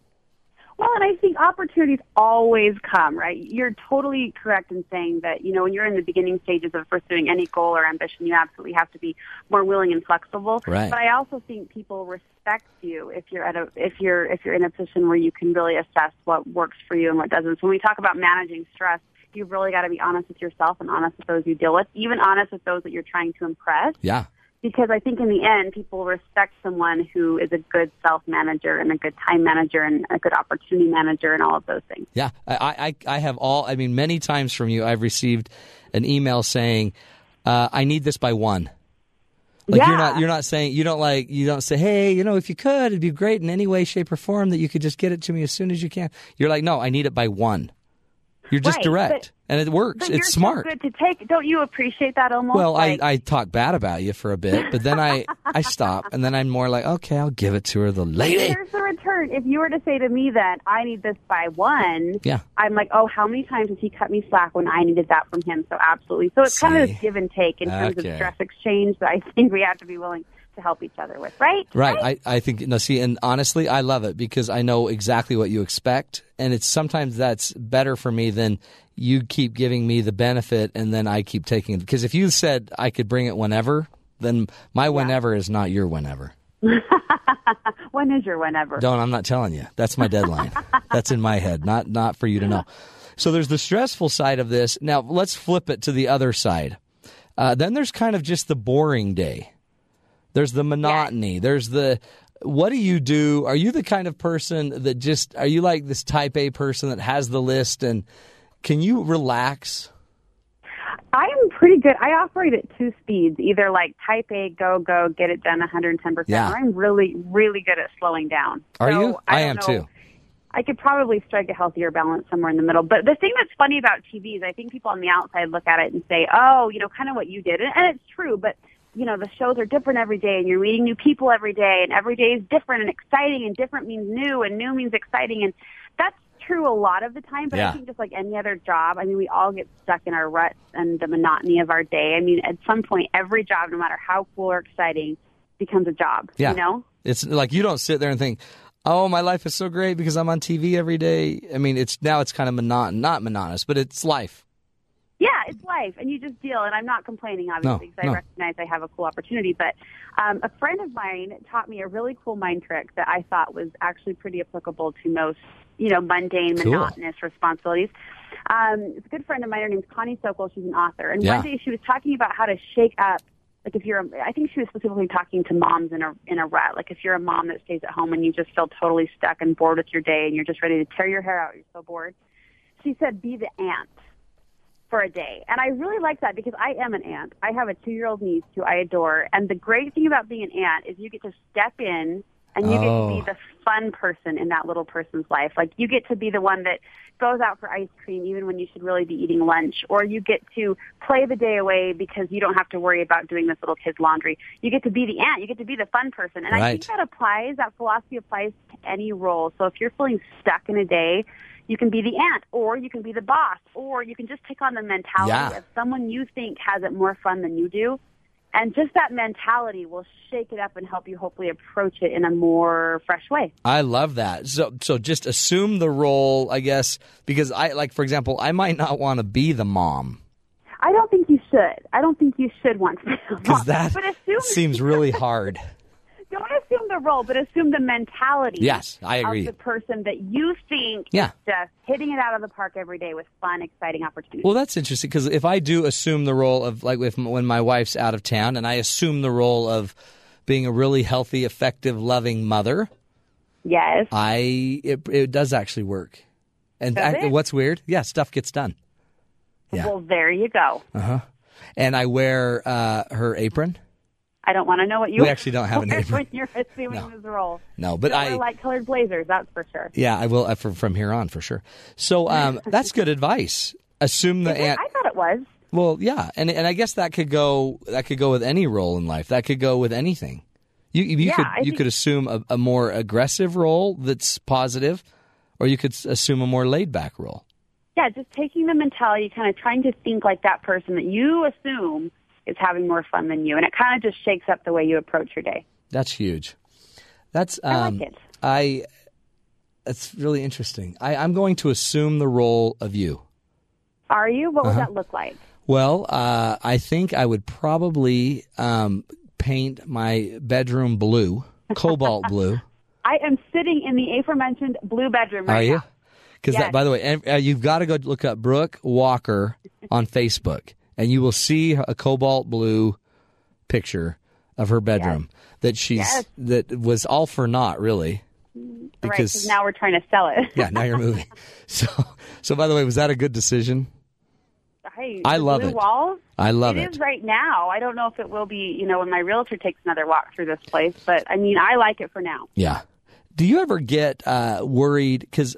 Well, and I think opportunities always come, right? You're totally correct in saying that, you know, when you're in the beginning stages of pursuing any goal or ambition, you absolutely have to be more willing and flexible. Right. But I also think people respect you if you're at a if you're if you're in a position where you can really assess what works for you and what doesn't. So when we talk about managing stress, you've really got to be honest with yourself and honest with those you deal with, even honest with those that you're trying to impress Yeah. Because I think in the end, people respect someone who is a good self manager and a good time manager and a good opportunity manager and all of those things. Yeah, I, I, I have all. I mean, many times from you, I've received an email saying, uh, "I need this by one." Like you're not, you're not saying you don't like, you don't say, "Hey, you know, if you could, it'd be great in any way, shape, or form that you could just get it to me as soon as you can." You're like, "No, I need it by one." You're just Right, direct, but- and it works. It's smart. good to take. Don't you appreciate that almost? Well, like, I, I talk bad about you for a bit, but then I, I stop, and then I'm more like, okay, I'll give it to her, the lady. Here's the return. If you were to say to me that I need this by one, Yeah. I'm like, oh, how many times has he cut me slack when I needed that from him? So absolutely. So it's kind of See? this give and take in terms Okay. of stress exchange that I *laughs* think we have to be willing to help each other with, right? Right. I, I think no see and honestly I love it because I know exactly what you expect and it's sometimes that's better for me than you keep giving me the benefit and then I keep taking it because if you said I could bring it whenever then my whenever is not your whenever. *laughs* when is your whenever? Don't I'm not telling you. That's my deadline. that's in my head, not not for you to know. So there's the stressful side of this. Now let's flip it to the other side. Uh, then there's kind of just the boring day. There's the monotony. There's the what do you do? Are you the kind of person that just are you like this type A person that has the list and can you relax? I'm pretty good. I operate at two speeds, either like type A, go, go, get it done 110%, Yeah. or I'm really, really good at slowing down. Are So, you? I don't am know. too. I could probably strike a healthier balance somewhere in the middle. But the thing that's funny about TV is I think people on the outside look at it and say, oh, you know, kind of what you did. And, and it's true, but, you know, the shows are different every day and you're meeting new people every day and every day is different and exciting and different means new and new means exciting. And that's true a lot of the time, but Yeah. I think just like any other job, I mean, we all get stuck in our ruts and the monotony of our day. I mean, at some point, every job, no matter how cool or exciting, becomes a job, Yeah. you know? It's like you don't sit there and think, "Oh, my life is so great because I'm on TV every day." I mean, it's now it's kind of monotonous, not monotonous, but it's life. Yeah, it's life, and you just deal. And I'm not complaining, obviously, because no. I recognize I have a cool opportunity. But um, a friend of mine taught me a really cool mind trick that I thought was actually pretty applicable to most, you know, mundane, Cool. monotonous responsibilities. Um, it's a good friend of mine. Her name's Connie Sokol. She's an author, and Yeah. one day she was talking about how to shake up. Like if you're, a, I think she was specifically talking to moms in a in a rut. Like if you're a mom that stays at home and you just feel totally stuck and bored with your day, and you're just ready to tear your hair out, you're so bored. She said, "Be the aunt." For a day. And I really like that because I am an aunt. I have a two year old niece who I adore. And the great thing about being an aunt is you get to step in and you get to Oh. be the fun person in that little person's life. Like you get to be the one that goes out for ice cream even when you should really be eating lunch. Or you get to play the day away because you don't have to worry about doing this little kid's laundry. You get to be the aunt. You get to be the fun person. And I think that applies, that philosophy applies to any role. So if you're feeling stuck in a day, you can be the aunt, or you can be the boss, or you can just take on the mentality Yeah. of someone you think has it more fun than you do. And just that mentality will shake it up and help you hopefully approach it in a more fresh way. I love that. So so just assume the role, I guess, because I like for example, I might not want to be the mom I don't think you should. I don't think you should want to be the *laughs* boss. that but assume, seems really *laughs* hard. Don't assume the role, but assume the mentality. Yes, I agree. Of the person that you think Yeah. is just hitting it out of the park every day with fun, exciting opportunities. Well, that's interesting because if I do assume the role of like if when my wife's out of town, and I assume the role of being a really healthy, effective, loving mother, yes. I it, it does actually work. And I- what's weird? Yeah, stuff gets done. Yeah. Well, there you go. Uh huh. And I wear uh, her apron. I don't want to know what you We actually don't have an *laughs* wear apron. when you're assuming No. this role. No, but I light colored blazers, that's for sure. yeah, I will uh, from from here on for sure. So um, *laughs* that's good advice. Assume the aunt. I thought it was. Well, yeah, and and I guess that could go that could go with any role in life. That could go with anything. You you Yeah, could I you think- could assume a, a more aggressive role that's positive, or you could assume a more laid back role. Yeah, just taking the mentality, kind of trying to think like that person that you assume is having more fun than you, and it kind of just shakes up the way you approach your day. That's huge. That's um, I like it. I. That's really interesting. I, I'm going to assume the role of you. Are you? What Uh-huh. would that look like? Well, uh, I think I would probably um, paint my bedroom blue, cobalt blue. *laughs* I am sitting in the aforementioned blue bedroom right Are you? Because Yes. by the way, uh, you've got to go look up Brooke Walker on Facebook, and you will see a cobalt blue picture of her bedroom that she's Yes. that was all for naught, really. right, now we're trying to sell it. yeah, now you're moving. *laughs* So, so by the way, was that a good decision? Hey, I love blue it. Walls, I love it it. is right now. I don't know if it will be, you know, when my realtor takes another walk through this place, but I mean, I like it for now. Yeah. Do you ever get uh, worried? Because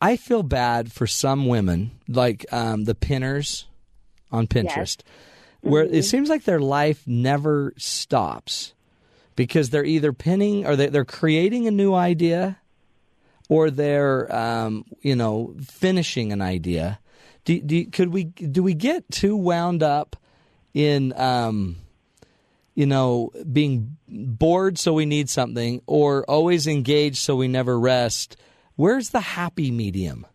I feel bad for some women, like um, the pinners on Pinterest, where Mm-hmm. it seems like their life never stops because they're either pinning or they- they're creating a new idea or they're, um, you know, finishing an idea. Do, do, could we do we get too wound up in um, you know, being bored so we need something or always engaged so we never rest. Where's the happy medium?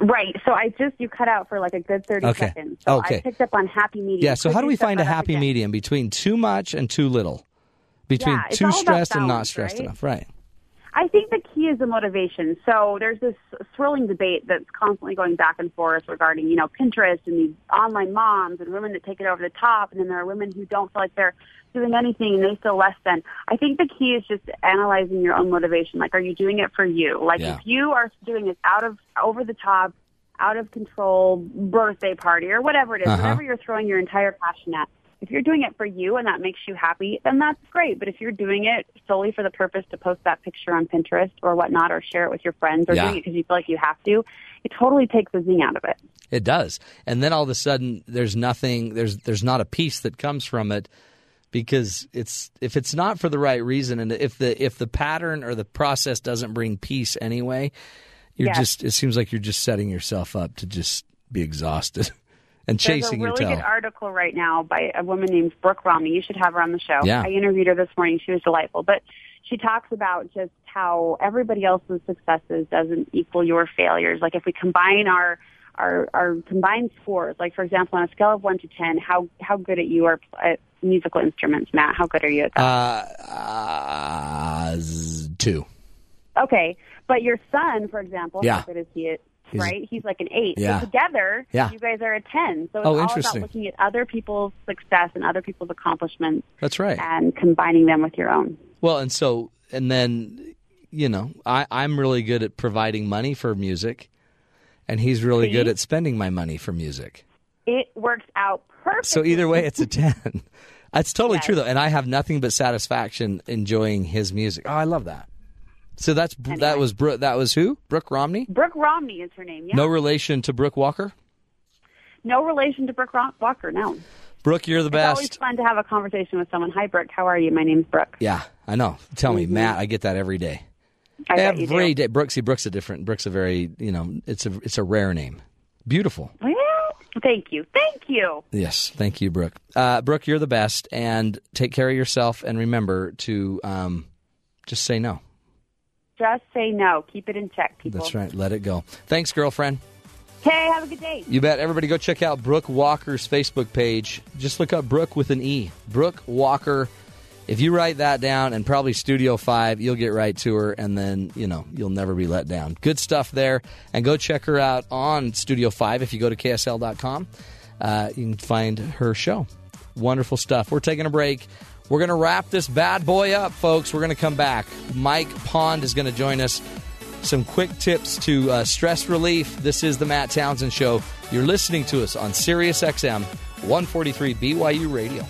Right. So I just you cut out for like a good thirty Okay. seconds. So Okay. I picked up on happy medium. Yeah, so how do we find a happy medium between too much and too little? Between Yeah, too stressed and not stressed right? enough, right? I think the is the motivation. So there's this swirling debate that's constantly going back and forth regarding, you know, Pinterest and these online moms and women that take it over the top, and then there are women who don't feel like they're doing anything and they feel less than. I think the key is just analyzing your own motivation. Like, are you doing it for you? Like, Yeah. if you are doing this out of over the top, out of control birthday party or whatever it is, Uh-huh. whatever you're throwing your entire passion at. If you're doing it for you and that makes you happy, then that's great. But if you're doing it solely for the purpose to post that picture on Pinterest or whatnot, or share it with your friends, or Yeah. doing it because you feel like you have to, it totally takes the zing out of it. It does. And then all of a sudden there's nothing there's there's not a peace that comes from it because it's if it's not for the right reason and if the if the pattern or the process doesn't bring peace anyway, you're Yes. just it seems like you're just setting yourself up to just be exhausted *laughs* and There's chasing a your really good article right now by a woman named Brooke Romney. You should have her on the show. Yeah. I interviewed her this morning. She was delightful. But she talks about just how everybody else's successes doesn't equal your failures. Like if we combine our our our combined scores. Like for example, on a scale of one to ten, how how good at you are at musical instruments, Matt? How good are you at that? Uh, uh, two. okay, but your son, for example, Yeah. how good is he at? He's- right, he's like an eight. Yeah. So together, Yeah. you guys are a ten. So it's Oh, all interesting. about looking at other people's success and other people's accomplishments That's right. and combining them with your own. Well, and so, and then, you know, I, I'm really good at providing money for music, and he's really See? good at spending my money for music. It works out perfect. So either way, it's a 10. *laughs* That's totally Yes. true, though. And I have nothing but satisfaction enjoying his music. Oh, I love that. So that's that was. That was who? Brooke Romney. Brooke Romney is her name. Yeah. No relation to Brooke Walker. No relation to Brooke Ro- Walker. No. Brooke, you're the best. It's always fun to have a conversation with someone. Hi, Brooke. How are you? My name's Brooke. Yeah, I know. Tell me, Matt. I get that every day. Mm-hmm. I do. day. Brooke. See, Brooke's a different. Brooke's a very. You know, it's a it's a rare name. Beautiful. Well, thank you. Thank you. Yes, thank you, Brooke. Uh, Brooke, you're the best, and take care of yourself. And remember to um, just say no. Just say no. Keep it in check, people. That's right. Let it go. Thanks, girlfriend. Okay, have a good day. You bet. Everybody go check out Brooke Walker's Facebook page. Just look up Brooke with an E. Brooke Walker. If you write that down and probably Studio 5, you'll get right to her and then, you know, you'll never be let down. Good stuff there. And go check her out on Studio 5 if you go to ksl.com. Uh, you can find her show. Wonderful stuff. We're taking a break. We're going to wrap this bad boy up, folks. We're going to come back. Mike Pond is going to join us some quick tips to uh, stress relief. This is the Matt Townsend Show. You're listening to us on Sirius XM 143 BYU Radio.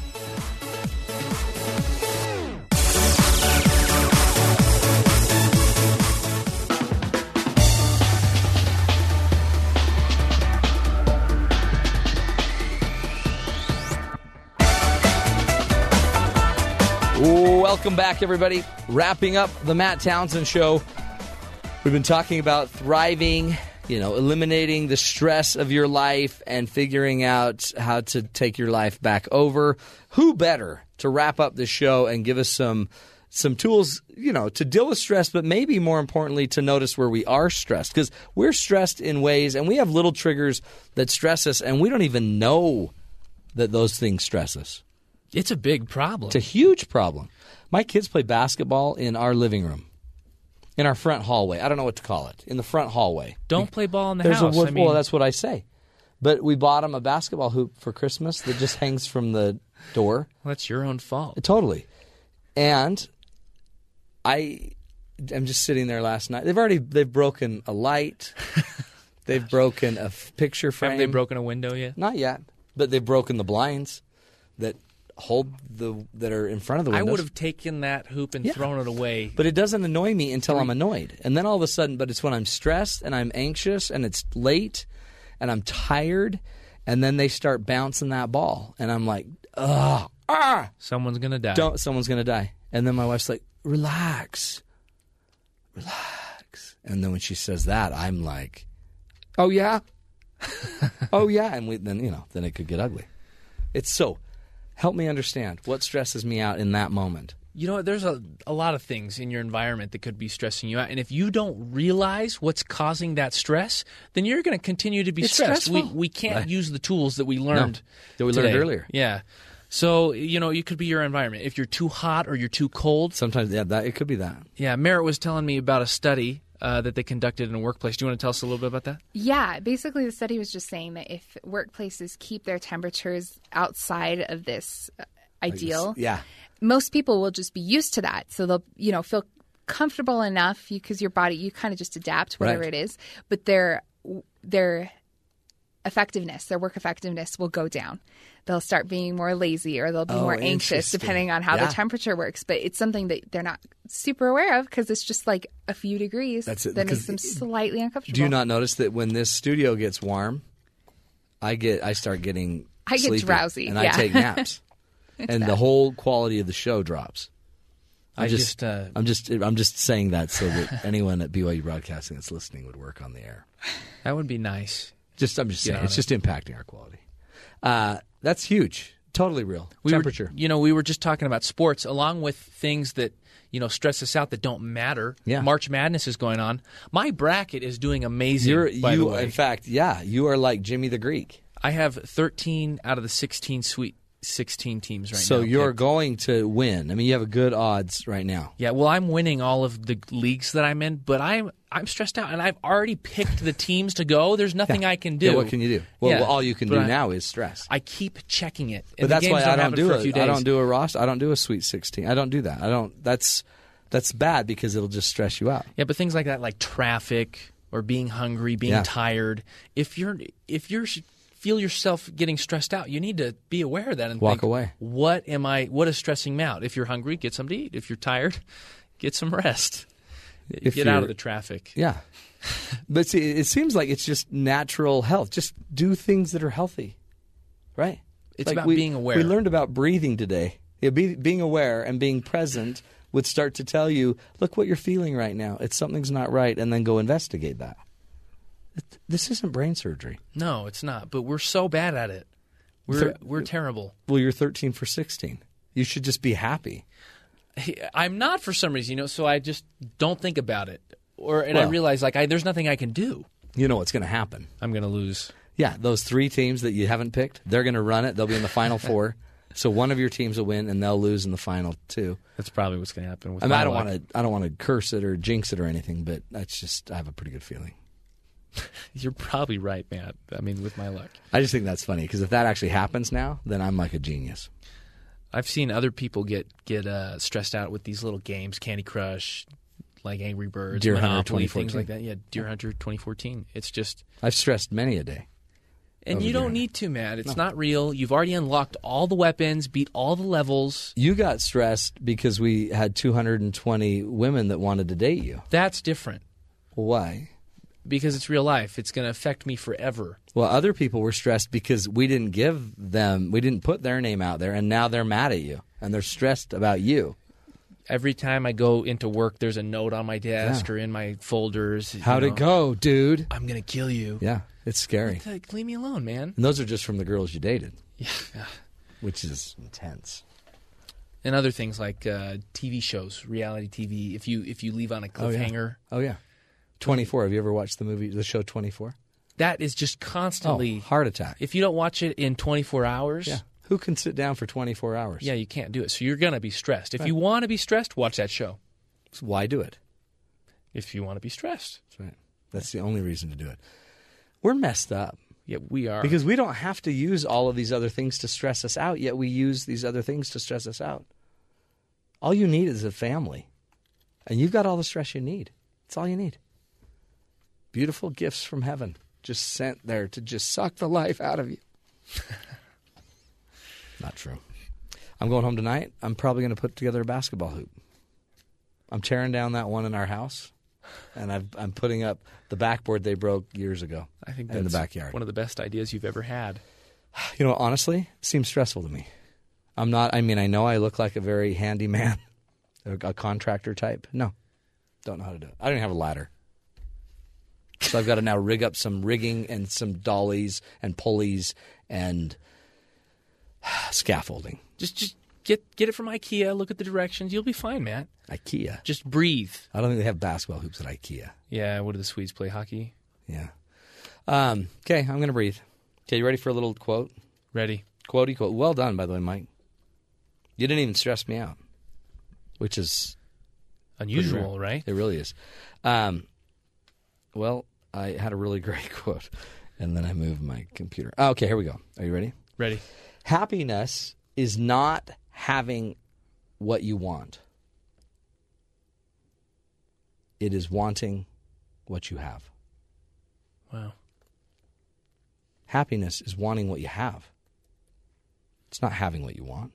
Welcome back, everybody. Wrapping up the Matt Townsend Show. We've been talking about thriving, you know, eliminating the stress of your life and figuring out how to take your life back over. Who better to wrap up the show and give us some some tools, you know, to deal with stress, but maybe more importantly to notice where we are stressed because we're stressed in ways and we have little triggers that stress us and we don't even know that those things stress us. It's a big problem. It's a huge problem. My kids play basketball in our living room, in our front hallway. I don't know what to call it. In the front hallway. Don't play ball in the There's house. a wood, I mean, well, that's what I say. But we bought them a basketball hoop for Christmas that just *laughs* hangs from the door. that's your own fault. Totally. And I am just sitting there last night. They've already they've broken a light. *laughs* they've broken a f- picture frame. Have they broken a window yet? Not yet, but they've broken the blinds that hold the that are in front of the I would have taken that hoop and Yeah. thrown it away. But it doesn't annoy me until I'm annoyed. And then all of a sudden, but it's when I'm stressed and I'm anxious and it's late and I'm tired and then they start bouncing that ball and I'm like, ugh, ah, Someone's gonna die. don't, someone's going to die. And then my wife's like, relax, relax. And then when she says that, I'm like, oh yeah, *laughs* oh yeah. And we, then, you know, then it could get ugly. It's so, help me understand what stresses me out in that moment. You know, there's a, a lot of things in your environment that could be stressing you out. And if you don't realize what's causing that stress, then you're going to continue to be It's stressed. We, stressful. we can't Right. use the tools that we learned that we learned earlier. Yeah. So, you know, it could be your environment. If you're too hot or you're too cold. Sometimes, yeah, that, it could be that. Yeah, Merritt was telling me about a study uh, that they conducted in a workplace. Do you want to tell us a little bit about that? Yeah, basically, the study was just saying that if workplaces keep their temperatures outside of this uh, ideal, Yeah. most people will just be used to that. So they'll, you know, feel comfortable enough because your body, you kind of just adapt whatever Right. it is. But their their effectiveness, their work effectiveness will go down. They'll start being more lazy or they'll be Oh, more anxious depending on how Yeah. the temperature works. But it's something that they're not super aware of because it's just like a few degrees That's it, that makes them slightly uncomfortable. Do you not notice that when this studio gets warm, I get I start getting I get drowsy, and I take naps, *laughs* and the whole quality of the show drops. I'm I just, just, uh, I'm just I'm just saying that so that anyone at BYU Broadcasting that's listening would work on the air. That would be nice. Just I'm just saying it's it. just impacting our quality. Uh, that's huge. Totally real. We Temperature. Were, you know, we were just talking about sports, along with things that you know stress us out that don't matter. Yeah. March Madness is going on. My bracket is doing amazing. You're, by you, the way, in fact, yeah, you are like Jimmy the Greek. I have 13 out of the 16 sweet 16 teams right so now. you're picked. going to win. I mean, you have a good odds right now. Yeah, well, I'm winning all of the leagues that I'm in, but I'm I'm stressed out, and I've already picked the teams to go. There's nothing I can do. Yeah, what can you do? Well, Yeah, all you can but do I- now is stress. I keep checking it, but that's why I don't do for a it. few I don't do a roster. I don't do a Sweet 16. I don't do that. I don't. That's that's bad because it'll just stress you out. Yeah, but things like that, like traffic or being hungry, being Yeah. tired. If you're if you're feel yourself getting stressed out, you need to be aware of that and Walk think, away. What am I? What is stressing me out? If you're hungry, get something to eat. If you're tired, *laughs* get some rest. If get out of the traffic. Yeah. *laughs* but see, it seems like it's just natural health. Just do things that are healthy, right? It's Like about we- being aware. We learned about breathing today. Yeah, be, being aware and being present would start to tell you, look what you're feeling right now. It's something's not right, and then go investigate that. This isn't brain surgery. No, it's not. But we're so bad at it. We're Thir- we're terrible. Well, you're 13 for 16. You should just be happy. I'm not for some reason, you know. So I just don't think about it, or and I Well- realize like I, there's nothing I can do. You know what's going to happen. I'm going to lose. Yeah, those three teams that you haven't picked, they're going to run it. They'll be in the final *laughs* four. So one of your teams will win, and they'll lose in the final two. That's probably what's going to happen. With I mean, I don't want to. I don't want to curse it or jinx it or anything, but that's just. I have a pretty good feeling. *laughs* You're probably right, Matt. I mean, with my luck, I just think that's funny because if that actually happens now, then I'm like a genius. I've seen other people get get uh, stressed out with these little games, Candy Crush, like Angry Birds, Deer Hunter Monopoly, 2014. things like that. Yeah, Deer Hunter 2014. It's just, I've stressed many a day. and you don't need to, Matt. It's not real. You've already unlocked all the weapons, beat all the levels. You got stressed because we had 220 women that wanted to date you. That's different Why? Because it's real life. It's going to affect me forever. Well, other people were stressed because we didn't give them, we didn't put their name out there, and now they're mad at you and they're stressed about you. Every time I go into work, there's a note on my desk Yeah. or in my folders. How'd know, it go, dude? I'm going to kill you. Yeah, it's scary. Like, leave me alone, man. And those are just from the girls you dated, Yeah. *laughs* which is intense. and other things like uh, TV shows, reality TV. If you if you leave on a Oh, yeah. cliffhanger, Oh yeah, 24. Have you ever watched the movie, the show 24? that is just constantly. Oh, heart attack. If you don't watch it in 24 hours, Yeah. Who can sit down for 24 hours? yeah, you can't do it. So you're gonna be stressed. If you want to be stressed, watch that show. So why do it? If you want to be stressed, That's right. That's the only reason to do it. We're messed up yeah, we are. because we don't have to use all of these other things to stress us out, yet we use these other things to stress us out. All you need is a family, and you've got all the stress you need. That's all you need. Beautiful gifts from heaven just sent there to just suck the life out of you. *laughs* Not true. I'm going home tonight. I'm probably going to put together a basketball hoop. I'm tearing down that one in our house, and I've, I'm putting up the backboard they broke years ago. I think in the that's backyard. one of the best ideas you've ever had. You know, honestly, it seems stressful to me. I'm not. I mean, I know I look like a very handy man, *laughs* a, a contractor type. No, don't know how to do it. I don't even have a ladder, so I've got to now rig up some rigging and some dollies and pulleys and *sighs* scaffolding. Just just get get it from IKEA. Look at the directions. You'll be fine, Matt. IKEA. Just breathe. I don't think they have basketball hoops at IKEA. Yeah. What do the Swedes play hockey? Yeah. Um, okay, I'm gonna breathe. Okay, you ready for a little quote? Ready. Quotey quote. Well done, by the way, Mike. You didn't even stress me out, which is Unusual, right? It really is. Um, well, I had a really *laughs* great quote, and then I moved my computer. Oh, okay, here we go. Are you ready? Ready. Happiness is not having what you want. It is wanting what you have. Wow. Happiness is wanting what you have. It's not having what you want.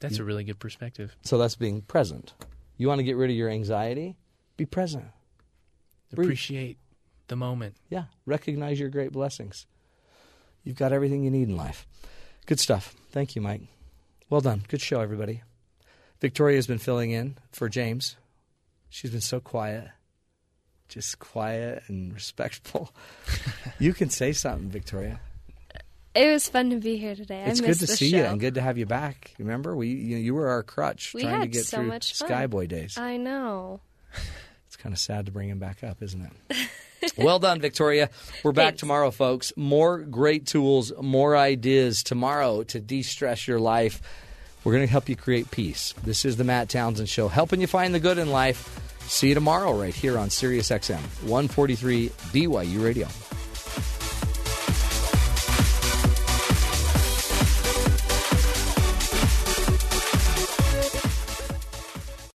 That's a really good perspective. So that's being present. You want to get rid of your anxiety? Be present. Breathe. Appreciate the moment. Yeah, recognize your great blessings. You've got everything you need in life. Good stuff. Thank you, Mike. Well done. Good show, everybody. Victoria's been filling in for James. She's been so quiet, just quiet and *laughs* respectful. you can say something, Victoria. It was fun to be here today. It's I good to the see show. you and good to have you back. Remember, we you, you were our crutch We trying to had get so through much fun. Skyboy days. I know. It's kind of sad to bring him back up, isn't it? *laughs* well done, Victoria. We're back Thanks. tomorrow, folks. More great tools, more ideas tomorrow to de stress your life. We're going to help you create peace. This is the Matt Townsend Show, helping you find the good in life. See you tomorrow, right here on Sirius XM 143 BYU Radio.